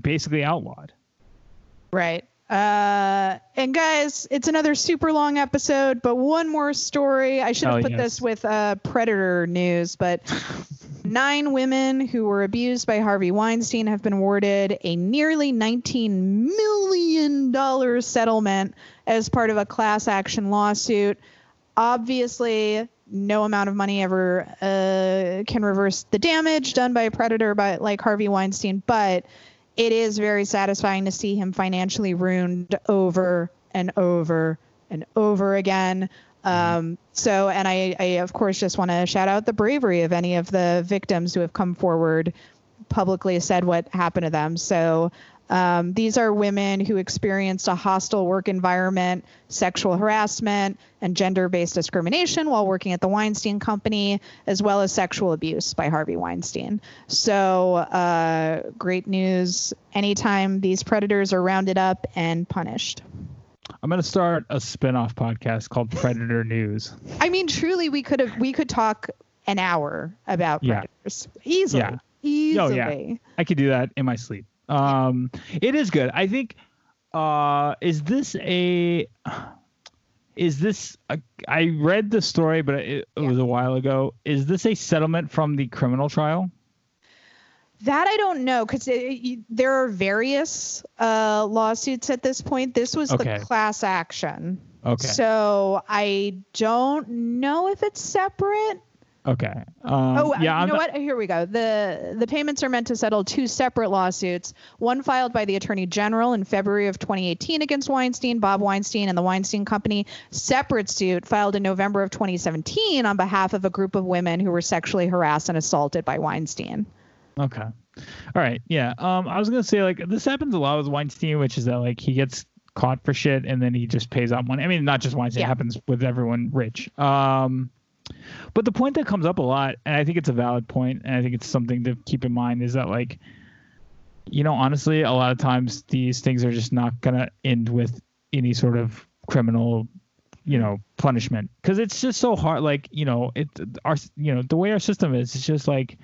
basically outlawed. Right. Uh, and guys, it's another super long episode, but one more story. I should have Oh, put yes. this with uh, Predator news, but [laughs] nine women who were abused by Harvey Weinstein have been awarded a nearly $19 million settlement as part of a class action lawsuit. Obviously, no amount of money ever uh, can reverse the damage done by a predator by like Harvey Weinstein, but it is very satisfying to see him financially ruined over and over and over again. Um, so, and I, I of course just want to shout out the bravery of any of the victims who have come forward publicly said what happened to them. So um, these are women who experienced a hostile work environment, sexual harassment, and gender based discrimination while working at the Weinstein Company, as well as sexual abuse by Harvey Weinstein. So, uh, great news anytime these predators are rounded up and punished. I'm going to start a spin-off podcast called Predator [laughs] News. I mean, truly, we could have we could talk an hour about Yeah. predators easily. Yeah. Easily. Oh, yeah. I could do that in my sleep. Um, it is good. I think. Uh, is this a? Is this? A, I read the story, but it, it was a while ago. Is this a settlement from the criminal trial? That I don't know because there are various uh, lawsuits at this point. This was Okay. the class action. Okay. So I don't know if it's separate. Okay. Um, oh, yeah. you I'm know not- what? Here we go. The the payments are meant to settle two separate lawsuits. One filed by the Attorney General in February of 2018 against Weinstein, Bob Weinstein, and the Weinstein Company. Separate suit filed in November of 2017 on behalf of a group of women who were sexually harassed and assaulted by Weinstein. Okay. All right. Yeah. Um, I was gonna say like this happens a lot with Weinstein, which is that like he gets caught for shit and then he just pays out money. I mean, not just Weinstein. It happens with everyone rich. Um, but the point that comes up a lot, and I think it's a valid point, and I think it's something to keep in mind, is that like, you know, honestly, a lot of times these things are just not gonna end with any sort of criminal you know punishment because it's just so hard like you know it our you know the way our system is it's just like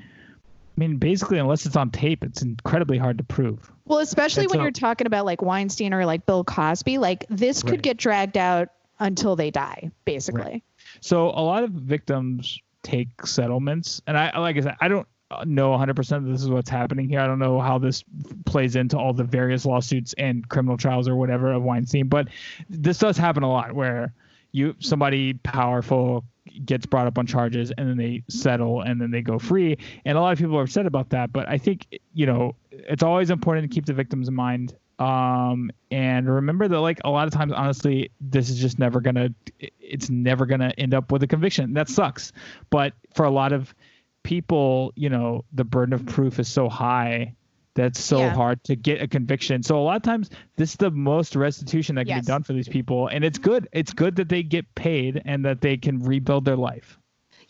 I mean, basically, unless it's on tape, it's incredibly hard to prove. Well, especially when you're talking about like Weinstein or like Bill Cosby, like this could Right. get dragged out until they die, basically. So a lot of victims take settlements, and I like I said, I don't know 100% that this is what's happening here. I don't know how this plays into all the various lawsuits and criminal trials or whatever of Weinstein, but this does happen a lot where you somebody powerful gets brought up on charges and then they settle and then they go free and a lot of people are upset about that but i think you know it's always important to keep the victims in mind um and remember that like a lot of times honestly this is just never gonna it's never gonna end up with a conviction that sucks but for a lot of people, you know, the burden of proof is so high that's so Yeah. hard to get a conviction. So a lot of times this is the most restitution that can Yes. be done for these people and it's good. It's good that they get paid and that they can rebuild their life.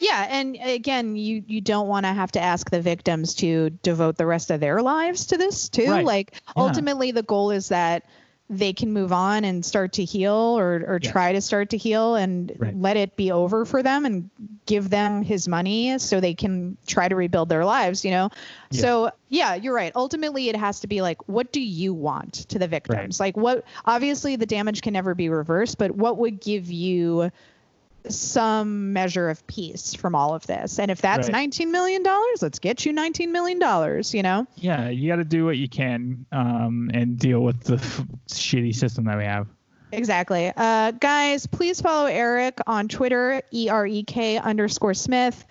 Yeah, and again, you you don't want to have to ask the victims to devote the rest of their lives to this too. Right. Like Yeah. ultimately the goal is that they can move on and start to heal or or Yes. try to start to heal and Right. let it be over for them and give them his money so they can try to rebuild their lives, you know. Yeah. So, yeah, you're right. Ultimately it has to be like what do you want to the victims? Like what obviously the damage can never be reversed, but what would give you some measure of peace from all of this. And if that's Right. $19 million, let's get you $19 million, you know? Yeah, you got to do what you can um, and deal with the f- shitty system that we have. Exactly. Uh, guys, please follow Erek on Twitter, E R E K underscore Smith.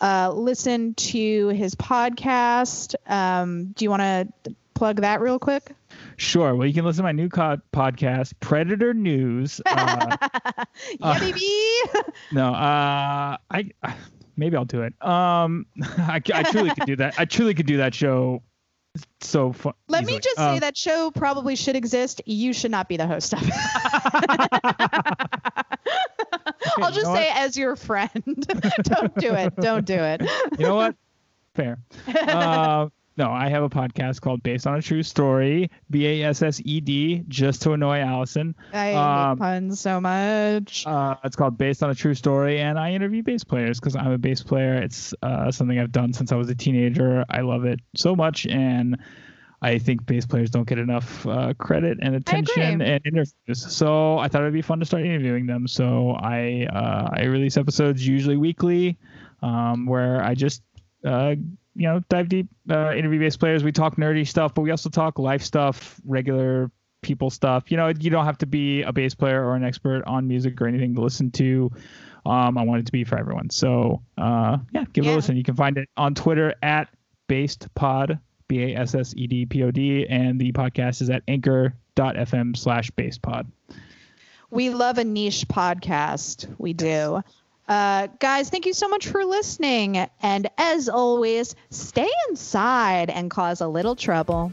Uh, listen to his podcast. Um, do you want to plug that real quick? Sure. Well, you can listen to my new co- podcast, Predator News. [laughs] Uh, yeah, Uh, baby. [laughs] no, uh, I maybe I'll do it. Um, [laughs] I, I truly could do that. I truly could do that show. So fun. Let me just Um, say that show probably should exist. You should not be the host of it. I'll you just know say as your friend. Don't do it. Don't do it. you know what? Fair. Uh, no, I have a podcast called Based on a True Story, B A S S E D, just to annoy Allison. I Um, hate puns so much. Uh, it's called Based on a True Story, and I interview bass players because I'm a bass player. It's uh, something I've done since I was a teenager. I love it so much, and I think bass players don't get enough uh, credit and attention and interviews. So I thought it'd be fun to start interviewing them. So I uh, I release episodes usually weekly, um, where I just uh, you know dive deep, uh, interview bass players. We talk nerdy stuff, but we also talk life stuff, regular people stuff. You know, you don't have to be a bass player or an expert on music or anything to listen to. Um, I want it to be for everyone. So uh, yeah, give it a listen. You can find it on Twitter at Based basedpod, B A S S E D P O D, and the podcast is at anchor.fm slash basedpod. We love a niche podcast. We do. Uh, guys, thank you so much for listening. And as always, stay inside and cause a little trouble.